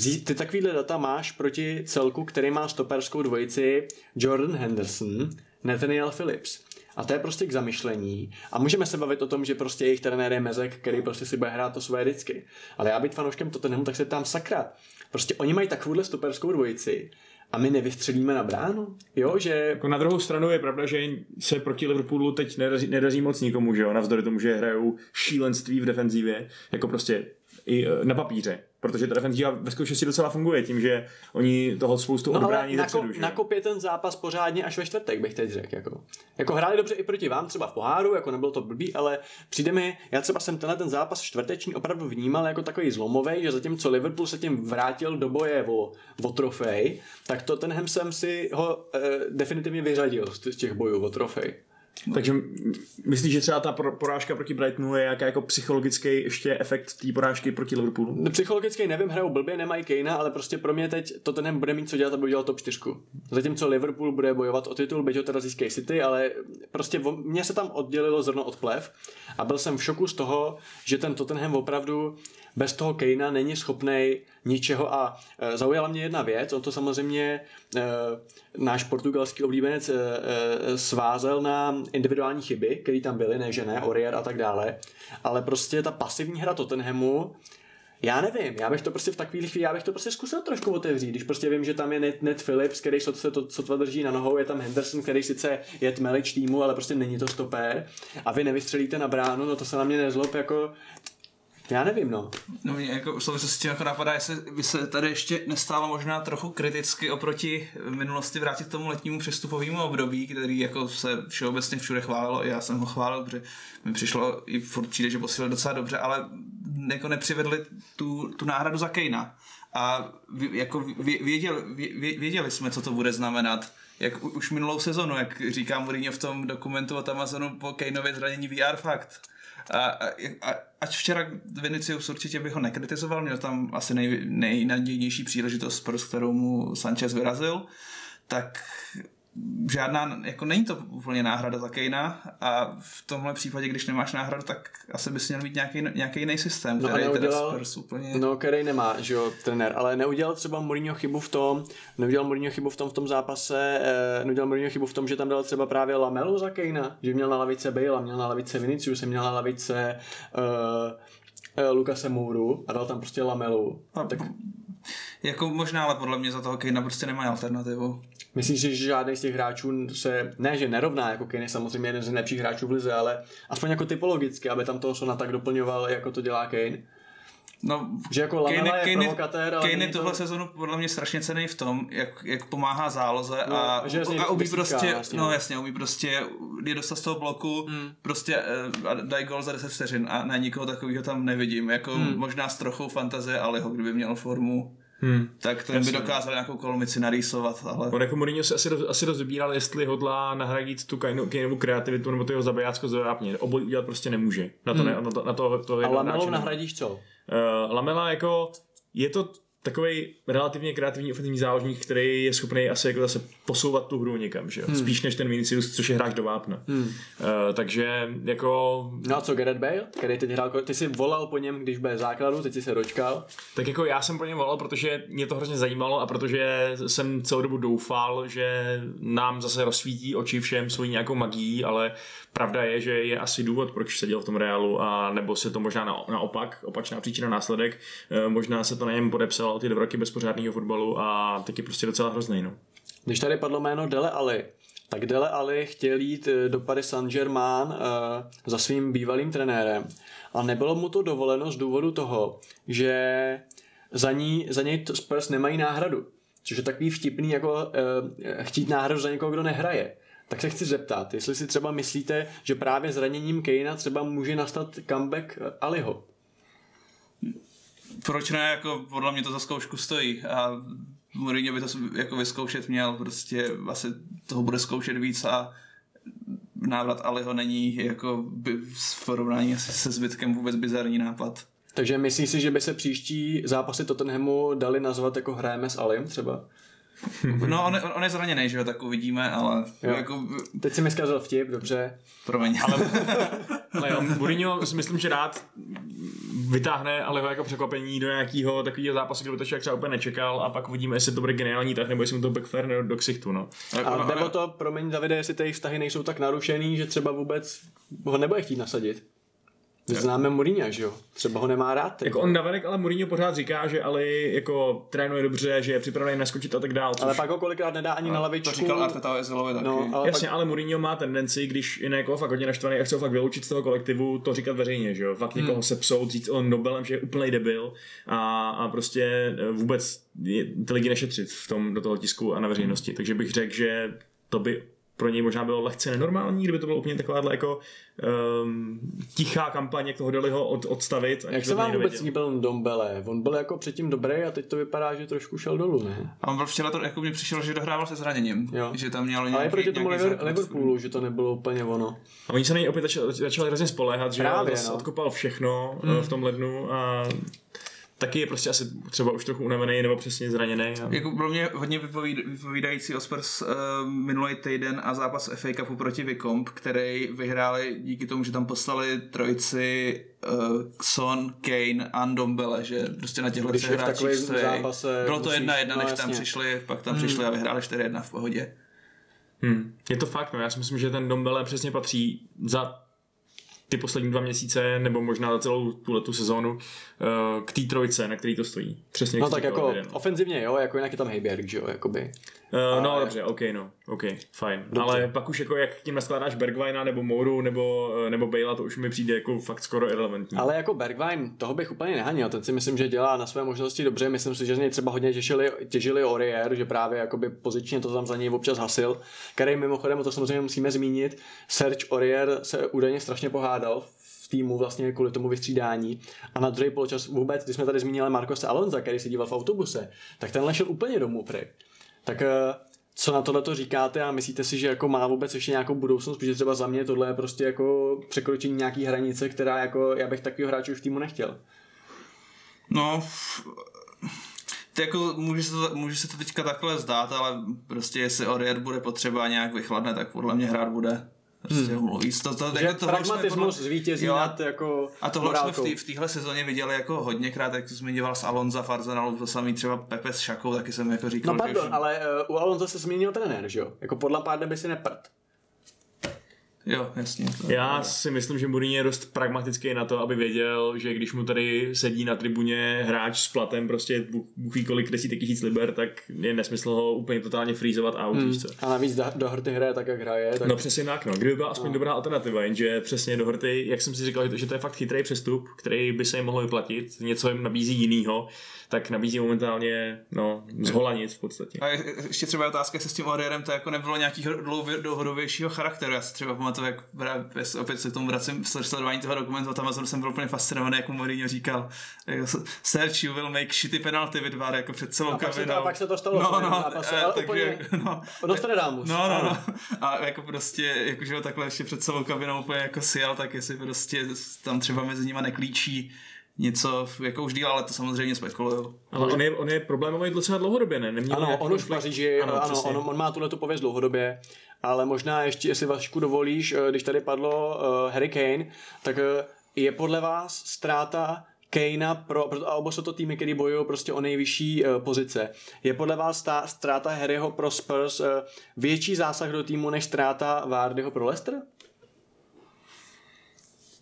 ty takovýhle data máš proti celku, který má stoperskou dvojici Jordan Henderson, Nathaniel Phillips. A to je prostě k zamyšlení. A můžeme se bavit o tom, že prostě jejich trenér je mezek, který prostě si bude hrát to svoje vždycky. Ale já být fanouškem Tottenhamu, tak se tam sakra. Prostě oni mají takovouhle stoperskou dvojici a my nevystřelíme na bránu. Jo, že... Jako na druhou stranu je pravda, že se proti Liverpoolu teď nedaří, nedaří moc nikomu, že jo, navzdory tomu, že hrajou šílenství v defenzívě, jako prostě i e, na papíře protože ta defenziva ve skutečnosti docela funguje tím, že oni toho spoustu no, odbrání nako, dopředu, nakopě ten zápas pořádně až ve čtvrtek, bych teď řekl. Jako. jako hráli dobře i proti vám, třeba v poháru, jako nebylo to blbý, ale přijde mi, já třeba jsem tenhle ten zápas čtvrteční opravdu vnímal jako takový zlomový, že zatímco Liverpool se tím vrátil do boje o, o trofej, tak to tenhle jsem si ho eh, definitivně vyřadil z těch bojů o trofej. Takže myslíš, že třeba ta porážka proti Brightonu je jaká jako psychologický ještě efekt té porážky proti Liverpoolu? Psychologický nevím, hrajou blbě, nemají Kejna, ale prostě pro mě teď to ten bude mít co dělat, aby udělal top 4. Zatímco Liverpool bude bojovat o titul, byť ho teda získají City, ale prostě mě se tam oddělilo zrno od plev a byl jsem v šoku z toho, že ten Tottenham opravdu bez toho Kejna není schopný ničeho. A e, zaujala mě jedna věc, on to samozřejmě e, náš portugalský oblíbenec e, svázel na individuální chyby, které tam byly, ne že ne, Orier a tak dále, ale prostě ta pasivní hra Tottenhamu, já nevím, já bych to prostě v takové chvíli, já bych to prostě zkusil trošku otevřít, když prostě vím, že tam je Ned, Ned Phillips, který se to sotva drží na nohou, je tam Henderson, který sice je tmelič týmu, ale prostě není to stopér a vy nevystřelíte na bránu, no to se na mě nezlob, jako já nevím, no. No mě jako v souvislosti s tím jako napadá, jestli by se tady ještě nestálo možná trochu kriticky oproti minulosti vrátit k tomu letnímu přestupovému období, který jako se všeobecně všude chválilo, já jsem ho chválil, protože mi přišlo i furt přijde, že posílil docela dobře, ale jako nepřivedli tu, tu náhradu za Kejna. A jako věděli, věděli jsme, co to bude znamenat jak už minulou sezonu, jak říká Mourinho v tom dokumentu od Amazonu po Kaneově zranění VR fakt a, a, a, včera Vinicius určitě bych ho nekritizoval, měl tam asi nej, nejnadějnější příležitost, s kterou mu Sanchez vyrazil, tak žádná, jako není to úplně náhrada za Kejna a v tomhle případě, když nemáš náhradu, tak asi bys měl mít nějaký, nějaký jiný systém, no který neudělal, teda úplně... No, který nemá, že jo, trenér, ale neudělal třeba Mourinho chybu v tom, neudělal Mourinho chybu v tom v tom zápase, eh, neudělal Mourinho chybu v tom, že tam dal třeba právě Lamelu za Kejna, že měl na lavice Bale, měl na lavice Vinicius, měl na lavice uh, uh, Lukase Mouru a dal tam prostě Lamelu. A, tak... Jako možná, ale podle mě za toho Kejna prostě nemá alternativu. Myslíš, že žádný z těch hráčů se, ne že nerovná, jako Kane je samozřejmě jeden z nejlepších hráčů v lize, ale aspoň jako typologicky, aby tam toho Sona tak doplňoval, jako to dělá Kane? No, že jako Lamela Kane, je provokatér, ale Kane tohle to... sezonu podle mě strašně cený v tom, jak, jak pomáhá záloze no, a, a umí prostě, vlastně, no, no jasně, umí prostě, je dostat z toho bloku, hmm. prostě uh, dají gol za 10 vteřin a na nikoho takového tam nevidím, jako hmm. možná s trochou fantazie, ale ho kdyby měl formu Hmm. Tak ten Jasně. by dokázal nějakou kolmici narýsovat. Ale... On jako Mourinho se asi, asi rozbíral, jestli hodlá nahradit tu Kaneovu kreativitu nebo toho zabijácko zavápně. Obojí udělat prostě nemůže. Na to, hmm. ne, na to, na to, to A Lamelou nahradíš co? Uh, Lamela jako je to takový relativně kreativní ofenzivní záložník, který je schopný asi jako zase posouvat tu hru někam, že jo? Hmm. Spíš než ten Vinicius, což je hráč do vápna. Hmm. Uh, takže jako... No a co Gareth Bale, který teď hrál, ty jsi volal po něm, když byl základu, teď jsi se dočkal. Tak jako já jsem po něm volal, protože mě to hrozně zajímalo a protože jsem celou dobu doufal, že nám zase rozsvítí oči všem svojí nějakou magií, ale pravda je, že je asi důvod, proč seděl v tom Reálu a nebo se to možná na, naopak, opačná příčina následek, uh, možná se to na něm podepsal ty dva roky bezpořádného fotbalu a teď je prostě docela hrozný. No. Když tady padlo jméno Dele Ali, tak Dele Ali chtěl jít eh, do Paris Saint-Germain uh, za svým bývalým trenérem a nebylo mu to dovoleno z důvodu toho, že za, ní, za něj Spurs nemají náhradu. Což je takový vtipný, jako uh, chtít náhradu za někoho, kdo nehraje. Tak se chci zeptat, jestli si třeba myslíte, že právě zraněním Kejna třeba může nastat comeback Aliho proč ne, jako podle mě to za zkoušku stojí a Mourinho by to jako vyzkoušet měl, prostě asi toho bude zkoušet víc a návrat Aliho není jako by v porovnání se zbytkem vůbec bizarní nápad. Takže myslíš si, že by se příští zápasy Tottenhamu dali nazvat jako hrajeme s Alim třeba? No, on, on je zraněný, že jo, tak uvidíme, ale jo. jako... Teď si mi zkazil vtip, dobře. Promiň. Ale, ale jo, Mourinho si myslím, že rád vytáhne ale jako překvapení do nějakého takového zápasu, kde by to člověk třeba úplně nečekal a pak uvidíme, jestli to bude geniální tak, nebo jestli mu to backfire do ksichtu, no. A no, nebo to, promiň Davide, jestli ty vztahy nejsou tak narušený, že třeba vůbec ho nebude chtít nasadit. Známe Mourinho, že jo? Třeba ho nemá rád. Jako on navenek, ale Mourinho pořád říká, že Ali jako trénuje dobře, že je připravený naskočit a tak dál. Což... Ale pak ho kolikrát nedá ani na lavičku. To říkal Arteta o taky. No, ale Jasně, pak... ale Mourinho má tendenci, když je jako fakt hodně naštvaný a chce ho fakt vyloučit z toho kolektivu, to říkat veřejně, že jo? Fakt hmm. někoho sepsout, říct on Nobelem, že je úplný debil a, a prostě e, vůbec ty lidi nešetřit v tom do toho tisku a na veřejnosti. Takže bych řekl, že to by pro něj možná bylo lehce nenormální, kdyby to bylo úplně takováhle jako um, tichá kampaně, jak toho dali ho od, odstavit. Jak se vám vůbec líbil Dombele? On byl jako předtím dobrý a teď to vypadá, že trošku šel dolů, ne? A on byl včera to, jako mi přišel, že dohrával se zraněním. Jo. Že tam měl nějaký, Ale proti tomu Liverpoolu, že to nebylo úplně ono. A oni se na něj opět začali, začali hrozně spoléhat, že Právě, no. odkopal všechno hmm. v tom lednu a taky je prostě asi třeba už trochu unavený nebo přesně zraněný. A... Jako pro mě hodně vypovíd, vypovídající o Spurs uh, minulý týden a zápas FA Cupu proti Vikomp, který vyhráli díky tomu, že tam poslali trojici uh, Son, Kane a Dombele, že prostě na těchto třech hráčích stojí. Zápase Bylo to jedna jedna, než no, tam přišli, pak tam hmm. přišli a vyhráli 4-1 v pohodě. Hmm. Je to fakt, no. Já si myslím, že ten Dombele přesně patří za ty poslední dva měsíce, nebo možná za celou tuhle tu sezónu, eh, k té trojce, na který to stojí. Přesně No tak jako ofenzivně, jo, jako jinak je tam Heiberg, že jo, jakoby. Uh, no Ale- dobře, ok, no, ok, fajn. Dobře. Ale pak už jako jak tím naskládáš Bergwijna nebo Mouru nebo, eh, nebo Bale'a, to už mi přijde jako fakt skoro irrelevantní. Ale jako Bergwijn, toho bych úplně nehanil, ten si myslím, že dělá na své možnosti dobře, myslím si, že z něj třeba hodně těžili, těžili Orier, že právě jakoby pozičně to tam za něj občas hasil, který mimochodem, to samozřejmě musíme zmínit, Serge Orier se údajně strašně pohádal v týmu vlastně kvůli tomu vystřídání a na druhý poločas vůbec, když jsme tady zmínili Marcose Alonza, který se díval v autobuse, tak ten šel úplně domů pry. Tak eh, co na tohle to říkáte a myslíte si, že jako má vůbec ještě nějakou budoucnost, protože třeba za mě tohle je prostě jako překročení nějaký hranice, která jako já bych takového hráče už v týmu nechtěl. No, ty jako může se, to, může se to teďka takhle zdát, ale prostě jestli Orier bude potřeba nějak vychladne, tak podle mě hrát bude. Prostě hmm. To, to, Že jako tohle jsme pragmatismus zvítězí Jo, nad jako A tohle už jsme morálkou. v té v téhle sezóně viděli jako hodněkrát, jak to zmiňoval s Alonza v Arsenalu, to samý třeba Pepe s Šakou, taky jsem jako říkal, No že pardon, už- ale uh, u Alonso se změnil trenér, že jo? Jako podle pár by si neprt. Jo, jasně. To, Já si myslím, že Mourinho je dost pragmatický na to, aby věděl, že když mu tady sedí na tribuně hráč s platem prostě ví kolik desítek tisíc liber, tak je nesmysl ho úplně totálně freezovat out, hmm. A navíc do, do hrty hraje tak, jak hraje. Tak... No přesně tak, no. Kdyby byla aspoň dobrá alternativa, jenže přesně do hrty, jak jsem si říkal, že to, že to je fakt chytrý přestup, který by se jim mohl vyplatit, něco jim nabízí jinýho, tak nabízí momentálně, no, z hola nic v podstatě. A je- ještě třeba je otázka, jestli s tím Orierem to jako nebylo nějakého dlouho- dlouhodobějšího charakteru. Já si třeba pamatuju, jak pra- opět se k tomu vracím v sledování toho dokumentu Amazonu jsem byl úplně fascinovaný, jak mu Mourinho říkal, jako, Serge, you will make shitty penalty with VAR, jako před celou A pak se to- kabinou. a pak se to stalo no, no, zápase, eh, ale takže, úplně- no. No, no, no. A jako prostě, jakože ho takhle ještě před celou kabinou úplně jako sjel, tak jestli prostě tam třeba mezi nima neklíčí něco jako už díl, ale to samozřejmě spekulujou. Ale on je, on je problémový docela dlouhodobě, ne? Neměl Ano, on už v? Paříži, ano, ano on, on má tuhle tu pověst dlouhodobě, ale možná ještě, jestli Vašku dovolíš, eh, když tady padlo uh, Harry Kane, tak uh, je podle vás ztráta Kanea pro, pro a oba jsou to týmy, které bojují prostě o nejvyšší uh, pozice. Je podle vás ta ztráta Harryho pro Spurs uh, větší zásah do týmu než ztráta Vardyho pro Leicester?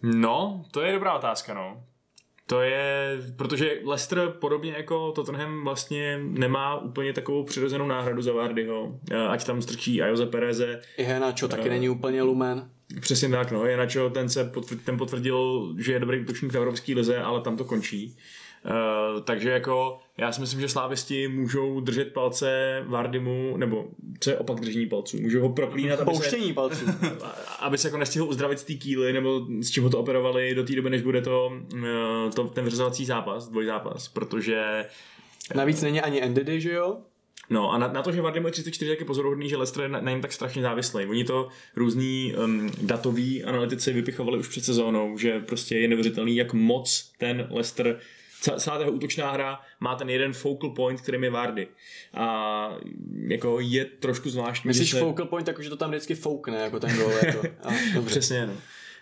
No, to je dobrá otázka, no. To je, protože Leicester podobně jako Tottenham vlastně nemá úplně takovou přirozenou náhradu za Vardyho, Eh, ať tam strčí a Jose Pereze, I Henacho taky není úplně lumen. Přesně tak, no. Jenačo, ten se potvrdil, ten potvrdil, že je dobrý útočník v Evropské lize, ale tam to končí. Uh, takže jako já si myslím, že slávisti můžou držet palce Vardymu, nebo co je opak držení palců, můžou ho proklínat, aby se, palců. aby se jako nestihl uzdravit z té kýly, nebo s čím ho to operovali do té doby, než bude to, uh, to ten vyřazovací zápas, dvojzápas, protože Navíc není ani Ndidi, že jo? No a na, na to, že Vardy je 34, tak je pozoruhodný, že Leicester je na, na něm tak strašně závislý. Oni to různý um, datoví analytici vypichovali už před sezónou, že prostě je neuvěřitelný, jak moc ten Leicester celá ta útočná hra má ten jeden focal point, kterým je Vardy. A jako je trošku zvláštní. Myslíš že se... focal point, jakože to tam vždycky foukne, jako ten gol. Jako. A. Přesně, no.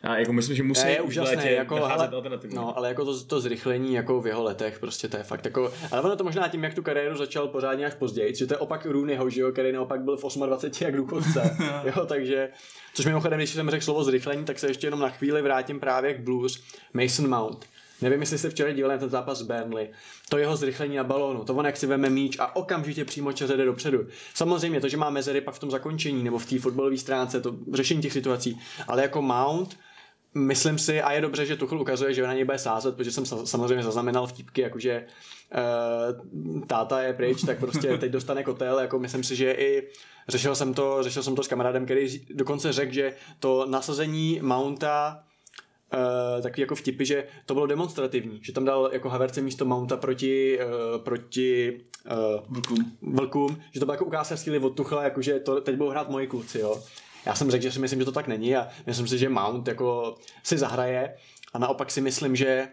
A jako myslím, že musí je už v úžasné, jako, ale, no, ale jako to, to zrychlení jako v jeho letech, prostě to je fakt jako, ale ono to možná tím, jak tu kariéru začal pořádně až později, že to je opak Rooneyho, že jo, který naopak byl v 28 jak důchodce, jo, takže, což mimochodem, když jsem řekl slovo zrychlení, tak se ještě jenom na chvíli vrátím právě k Blues, Mason Mount. Nevím, jestli jste včera dívali na ten zápas Burnley. To jeho zrychlení na balónu, to on jak si veme míč a okamžitě přímo čaře jde dopředu. Samozřejmě to, že má mezery pak v tom zakončení nebo v té fotbalové stránce, to řešení těch situací, ale jako Mount, myslím si, a je dobře, že Tuchel ukazuje, že na něj bude sázet, protože jsem sa- samozřejmě zaznamenal vtipky, jakože uh, táta je pryč, tak prostě teď dostane kotel, jako myslím si, že i řešil jsem to, řešil jsem to s kamarádem, který dokonce řekl, že to nasazení Mounta Uh, takový jako vtipy, že to bylo demonstrativní, že tam dal jako Haverce místo Mounta proti, uh, proti uh, Vlkům. vlkům, že to bylo jako ukázka síly od Tuchla, jakože to teď budou hrát moji kluci, jo. Já jsem řekl, že si myslím, že to tak není a myslím si, že Mount jako si zahraje a naopak si myslím, že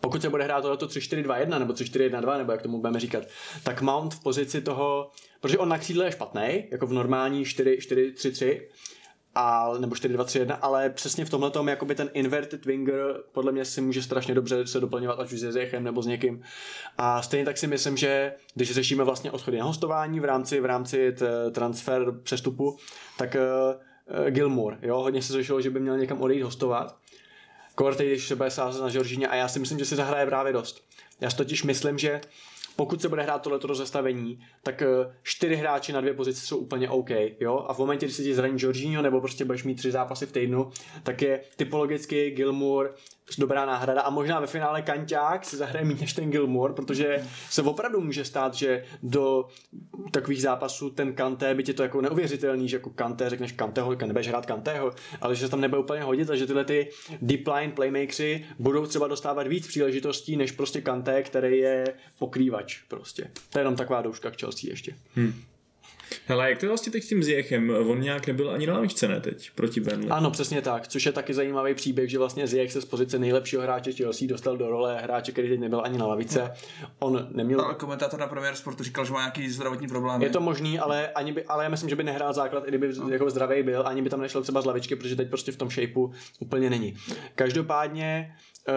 pokud se bude hrát tohleto 3-4-2-1 nebo 3-4-1-2, nebo jak tomu budeme říkat, tak Mount v pozici toho, protože on na křídle je špatný, jako v normální 4-4-3-3, a, nebo 4-2-3-1, ale přesně v tomhle tom jakoby ten inverted winger podle mě si může strašně dobře se doplňovat ať už s Zechem nebo s někým. A stejně tak si myslím, že když řešíme vlastně odchody na hostování v rámci, v rámci t- transfer přestupu, tak uh, Gilmour, jo, hodně se řešilo, že by měl někam odejít hostovat. Kortej, když se bude sázet na Žoržíně a já si myslím, že si zahraje právě dost. Já si totiž myslím, že pokud se bude hrát tohleto rozestavení, tak čtyři hráči na dvě pozice jsou úplně OK, jo? A v momentě, kdy se ti zraní Jorginho, nebo prostě budeš mít tři zápasy v týdnu, tak je typologicky Gilmour dobrá náhrada a možná ve finále Kanťák si zahraje méně než ten Gilmour, protože se opravdu může stát, že do takových zápasů ten Kanté, by ti to jako neuvěřitelný, že jako Kanté řekneš Kanteho, nebudeš hrát Kanteho, ale že se tam nebude úplně hodit a že tyhle ty deep line playmakery budou třeba dostávat víc příležitostí než prostě Kanté, který je pokrývač prostě. To je jenom taková douška k Chelsea ještě. Hmm. Hele, jak to vlastně teď s tím Ziechem? On nějak nebyl ani na lavičce, ne teď, proti Burnley. Ano, přesně tak, což je taky zajímavý příběh, že vlastně Ziech se z pozice nejlepšího hráče Chelsea dostal do role hráče, který teď nebyl ani na lavice. On neměl... Ale komentátor na Premier Sportu říkal, že má nějaký zdravotní problém. Je to možný, ale, ani by, ale já myslím, že by nehrál základ, i kdyby no. jako zdravý byl, ani by tam nešel třeba z lavičky, protože teď prostě v tom shapeu úplně není. Každopádně, uh,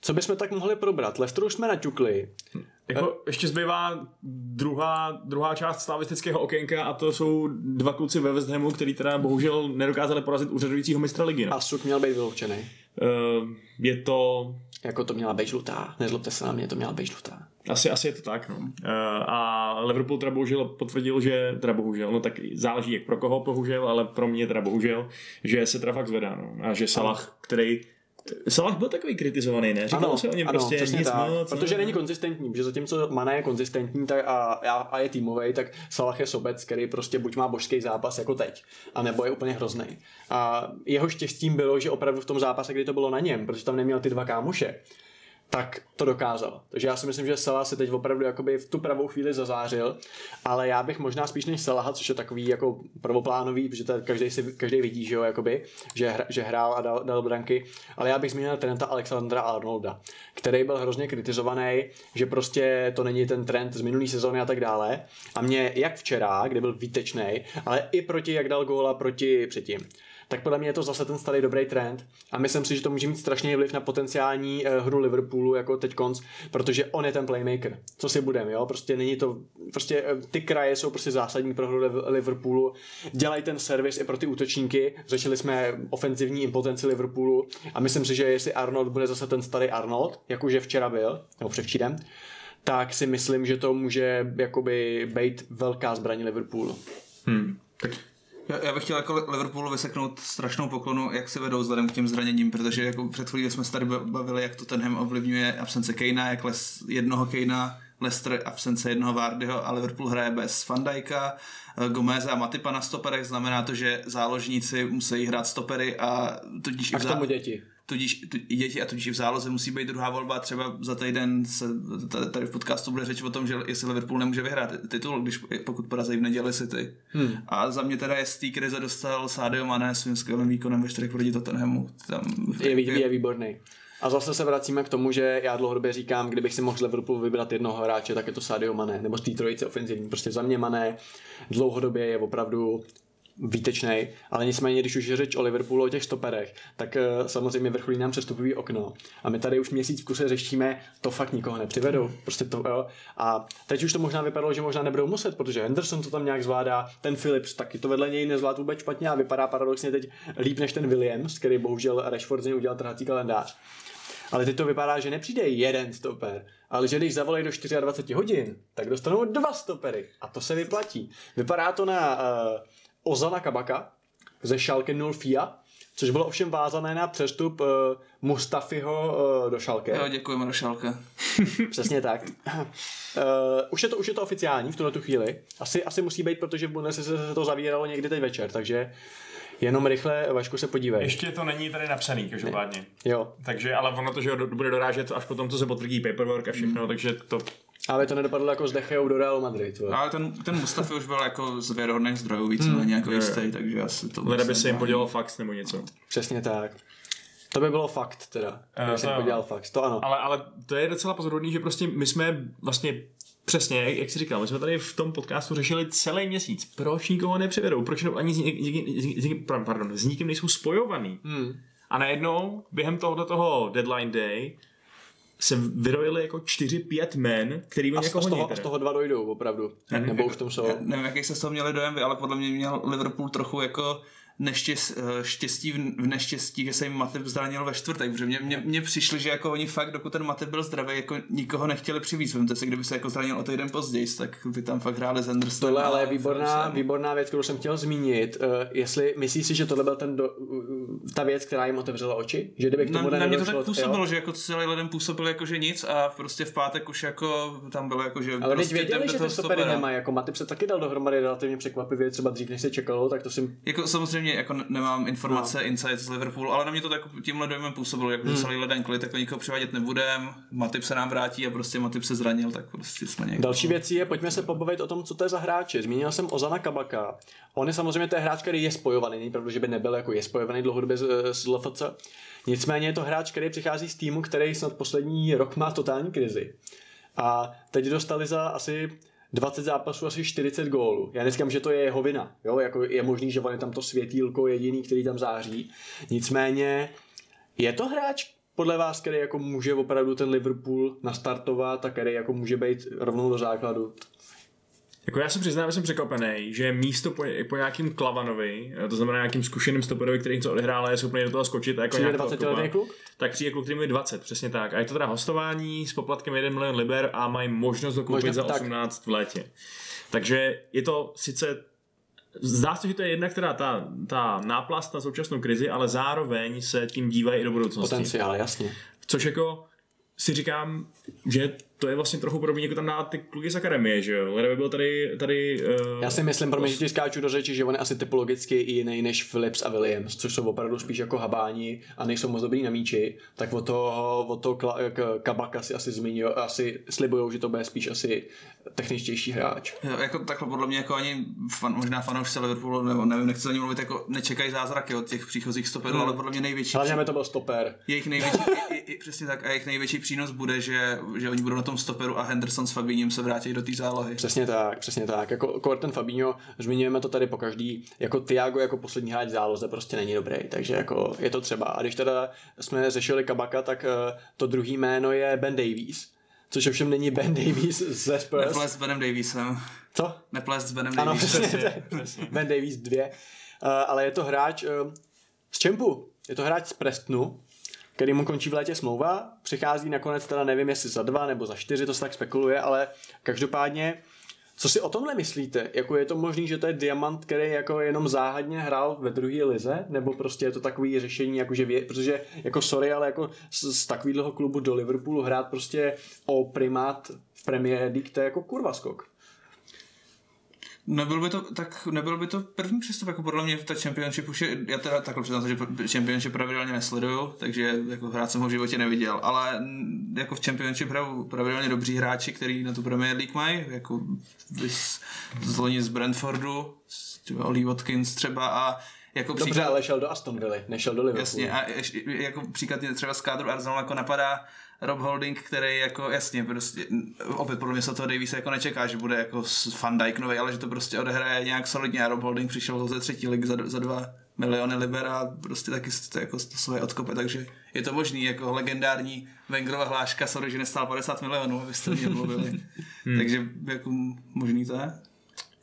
co bychom tak mohli probrat? Lesteru jsme naťukli. Jako ještě zbývá druhá, druhá část slavistického okénka a to jsou dva kluci ve West Hamu, který teda bohužel nedokázali porazit úřadujícího mistra ligy. No. A Suk měl být vyloučený. Uh, je to... Jako to měla být žlutá. Nezlobte se na mě, to měla být žlutá. Asi, asi je to tak, no. Uh, a Liverpool teda bohužel potvrdil, že, teda bohužel, no tak záleží jak pro koho bohužel, ale pro mě teda bohužel, že se teda fakt zvedá, no. A že Salah, který Salah byl takový kritizovaný, ne? Říkalo ano, se o něm ano, prostě nic tak, moc. Protože není konzistentní, protože zatímco Mana je konzistentní tak a, a, je týmový, tak Salah je sobec, který prostě buď má božský zápas jako teď, a nebo je úplně hrozný. A jeho štěstím bylo, že opravdu v tom zápase, kdy to bylo na něm, protože tam neměl ty dva kámoše, tak to dokázal. Takže já si myslím, že Salah se teď opravdu jakoby v tu pravou chvíli zazářil, ale já bych možná spíš než Salah, což je takový jako prvoplánový, protože to každý, si, každý vidí, že jo, jakoby, že, hra, že hrál a dal, dal branky, ale já bych zmínil Trenta Alexandra Arnolda, který byl hrozně kritizovaný, že prostě to není ten trend z minulé sezóny a tak dále. A mě jak včera, kdy byl výtečný, ale i proti, jak dal góla proti předtím tak podle mě je to zase ten starý dobrý trend a myslím si, že to může mít strašný vliv na potenciální uh, hru Liverpoolu jako teď konc, protože on je ten playmaker. Co si budem, jo? Prostě není to, prostě uh, ty kraje jsou prostě zásadní pro hru Liverpoolu. Dělají ten servis i pro ty útočníky. Řešili jsme ofenzivní impotenci Liverpoolu a myslím si, že jestli Arnold bude zase ten starý Arnold, jakože včera byl, nebo převčírem, tak si myslím, že to může jakoby být velká zbraň Liverpoolu. Hmm. Tak já, já bych chtěl jako Liverpoolu vyseknout strašnou poklonu, jak se vedou vzhledem k těm zraněním, protože jako před chvílí jsme se tady bavili, jak to tenhem ovlivňuje absence Kejna, jak les jednoho Kejna, Leicester absence jednoho Vardyho a Liverpool hraje bez Fandajka, eh, Gomez a Matipa na stoperech, znamená to, že záložníci musí hrát stopery a tudíž a k tomu děti tudíž i děti a tudíž i v záloze musí být druhá volba. Třeba za týden se tady v podcastu bude řeč o tom, že jestli Liverpool nemůže vyhrát titul, když pokud porazí v neděli City. Hmm. A za mě teda je z té krize dostal Sadio Mané svým skvělým výkonem ve čtyřech proti Tottenhamu. Tam, je, je, je výborný. A zase se vracíme k tomu, že já dlouhodobě říkám, kdybych si mohl z Liverpoolu vybrat jednoho hráče, tak je to Sadio Mané, nebo z té trojice ofenzivní. Prostě za mě Mané dlouhodobě je opravdu výtečný, ale nicméně, když už je řeč o Liverpoolu, o těch stoperech, tak uh, samozřejmě vrcholí nám přestupový okno. A my tady už měsíc v kuse řešíme, to fakt nikoho nepřivedou. Prostě to, jo. A teď už to možná vypadalo, že možná nebudou muset, protože Henderson to tam nějak zvládá, ten Phillips taky to vedle něj nezvládl vůbec špatně a vypadá paradoxně teď líp než ten Williams, který bohužel Rashford z něj udělal trhací kalendář. Ale teď to vypadá, že nepřijde jeden stoper, ale že když zavolají do 24 hodin, tak dostanou dva stopery. A to se vyplatí. Vypadá to na uh, Ozana Kabaka ze Schalke 04, což bylo ovšem vázané na přestup uh, Mustafiho uh, do Schalke. Jo, děkujeme do Schalke. Přesně tak. Uh, už, je to, už je to oficiální v tuhle tu chvíli. Asi, asi musí být, protože v Bundeslize se to zavíralo někdy teď večer, takže Jenom rychle, Vašku, se podívej. Ještě to není tady napsaný, každopádně. Jo. Takže, ale ono to, že bude dorážet až potom, co se potvrdí paperwork a všechno, mm. takže to ale to nedopadlo jako s Dechejou do Real Madrid. Ale ten, ten Mustafi už byl jako z věrohodných zdrojů víceméně hmm. jako jistý, takže asi to... Leda by se jim podělal fax nebo něco. Přesně tak. To by bylo fakt teda, uh, kdyby se podělal fax, to ano. Ale, ale to je docela pozorodný, že prostě my jsme vlastně Přesně, jak, jak jsi říkal, my jsme tady v tom podcastu řešili celý měsíc, proč nikoho nepřivedou, proč ani s, nikým, pardon, s nikým nejsou spojovaný. Hmm. A najednou, během tohoto toho deadline day, se vyrojili jako 4-5 men, který A z, jako z, toho, z toho dva dojdou, opravdu. Nebo už v tom jsou. Já nevím, jaký se z toho měli dojem vy, ale podle mě měl Liverpool trochu jako neštěst, eh, štěstí v neštěstí, že se jim Matip zranil ve čtvrtek, protože mně, mně, mně přišli, že jako oni fakt, dokud ten Matip byl zdravý, jako nikoho nechtěli přivízt. Vemte si, kdyby se jako zranil o týden později, tak by tam fakt hráli s Hendersonem. Tohle ale je výborná, výborná věc, kterou jsem chtěl zmínit. Uh, jestli myslíš si, že tohle byl ten do, uh, ta věc, která jim otevřela oči? Že kdyby k Na, tomu na mě to tak působilo, jo? že jako celý leden působil jako že nic a prostě v pátek už jako tam bylo jako, že Ale prostě věděli, že ty stopery nemají, jako Matip se taky dal dohromady relativně překvapivě, třeba dřív než se čekalo, tak to si Jako samozřejmě jako n- nemám informace, no. insights z Liverpoolu, ale na mě to tak tímhle dojmem působilo, jako hmm. celý leden kvůli takhle nikoho přivádět nebudem, Matip se nám vrátí a prostě Matip se zranil, tak prostě jsme nějak... Další věcí je, pojďme se pobavit o tom, co to je za hráče. Zmínil jsem Ozana Kabaka. On je samozřejmě je hráč, který je spojovaný, není pravda, že by nebyl jako je spojovaný dlouhodobě s, s LFC. Nicméně je to hráč, který přichází z týmu, který snad poslední rok má totální krizi. A teď dostali za asi 20 zápasů asi 40 gólů. Já neříkám, že to je jeho vina. Jo? Jako je možný, že on je tam to světílko jediný, který tam září. Nicméně je to hráč, podle vás, který jako může opravdu ten Liverpool nastartovat a který jako může být rovnou do základu. Jako já se přiznám, že jsem překvapený, že místo po, po nějakým Klavanovi, to znamená nějakým zkušeným stoperovi, který něco odehrál a je schopný do toho skočit a jako Přijde nějak to 20 odkopat, letý kluk? tak přijde kluk, který mu je 20, přesně tak. A je to teda hostování s poplatkem 1 milion liber a mají možnost ho koupit Možná- za tak. 18 v létě. Takže je to sice Zdá se, že to je jedna, která ta, ta náplast na současnou krizi, ale zároveň se tím dívají i do budoucnosti. Potenciál, jasně. Což jako si říkám, že to je vlastně trochu podobně jako tam na ty kluky z akademie, že jo? Kdyby byl tady, tady uh, Já si myslím, pro mě, že ti skáču do řeči, že on je asi typologicky i jiný než Philips a Williams, což jsou opravdu spíš jako habáni a nejsou moc dobrý na míči, tak o toho, o toho kla, k, Kabaka si asi zmiňují, asi slibujou, že to bude spíš asi techničtější hráč. Jo, jako takhle podle mě jako ani fan, možná fanoušci Liverpoolu, nebo nevím, nechci za ním mluvit, jako nečekají zázraky od těch příchozích stoperů, Hmm. ale podle mě největší, Hlavně to byl stoper. jejich největší, i, i, i, přesně tak, a jejich největší přínos bude, že, že oni budou na tom stoperu a Henderson s Fabíním se vrátí do té zálohy. Přesně tak, přesně tak. Jako Corten Fabinho, zmiňujeme to tady po každý, jako Tiago jako poslední hráč záloze prostě není dobrý, takže jako je to třeba. A když teda jsme řešili Kabaka, tak uh, to druhý jméno je Ben Davies, což ovšem není Ben Davies ze Spurs. Neplést s Benem Davisem. Co? Neplést s Benem Ano, Davisem. přesně, Ben Davies 2. Uh, ale je to hráč uh, z Čempu. Je to hráč z Prestonu, který mu končí v létě smlouva. Přichází nakonec teda nevím, jestli za dva nebo za čtyři, to se tak spekuluje, ale každopádně co si o tomhle myslíte? Jako je to možný, že to je diamant, který jako jenom záhadně hrál ve druhé lize? Nebo prostě je to takový řešení, jako že vě, protože jako sorry, ale jako z, z takového klubu do Liverpoolu hrát prostě o primát v Premier League, to je jako kurva skok. Nebyl by to, tak nebyl by to první přístup, jako podle mě ta Championship už je, já teda takhle přiznám, že Championship pravidelně nesleduju, takže jako hrát jsem ho v životě neviděl, ale jako v Championship hrajou pravidelně dobří hráči, který na tu Premier League mají, jako z, z loni z Brentfordu, třeba Oli Watkins třeba a jako Dobře, příklad, ale šel do Aston Villa, nešel do Liverpoolu. Jasně, a ještě, jako příklad je třeba z kádru Arsenal jako napadá Rob Holding, který jako jasně prostě, opět podle mě se toho Davise jako nečeká, že bude jako Van Dijk nový, ale že to prostě odehraje nějak solidně a Rob Holding přišel ze třetí ligy za, za dva miliony liber a prostě taky to jako to svoje odkope, takže je to možný, jako legendární Wengerova hláška, sorry, že nestál 50 milionů, abyste mě mluvili. takže jako možný to je.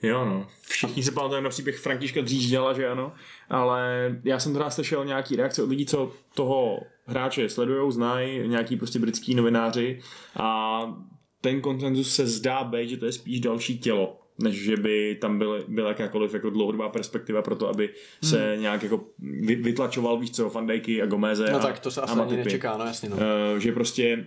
Jo, no. Všichni se pamatujeme na příběh Františka Dřížděla, že ano, ale já jsem teda slyšel nějaký reakce od lidí, co toho hráče sledujou, znají, nějaký prostě britský novináři a ten konsenzus se zdá být, že to je spíš další tělo, než že by tam byl, byla jakákoliv jako dlouhodobá perspektiva pro to, aby se Hmm. nějak jako vy, vytlačoval, víš co, Fandejky a Gomeze No a, tak to se asi ani nečeká, no jasně. No. Uh, že prostě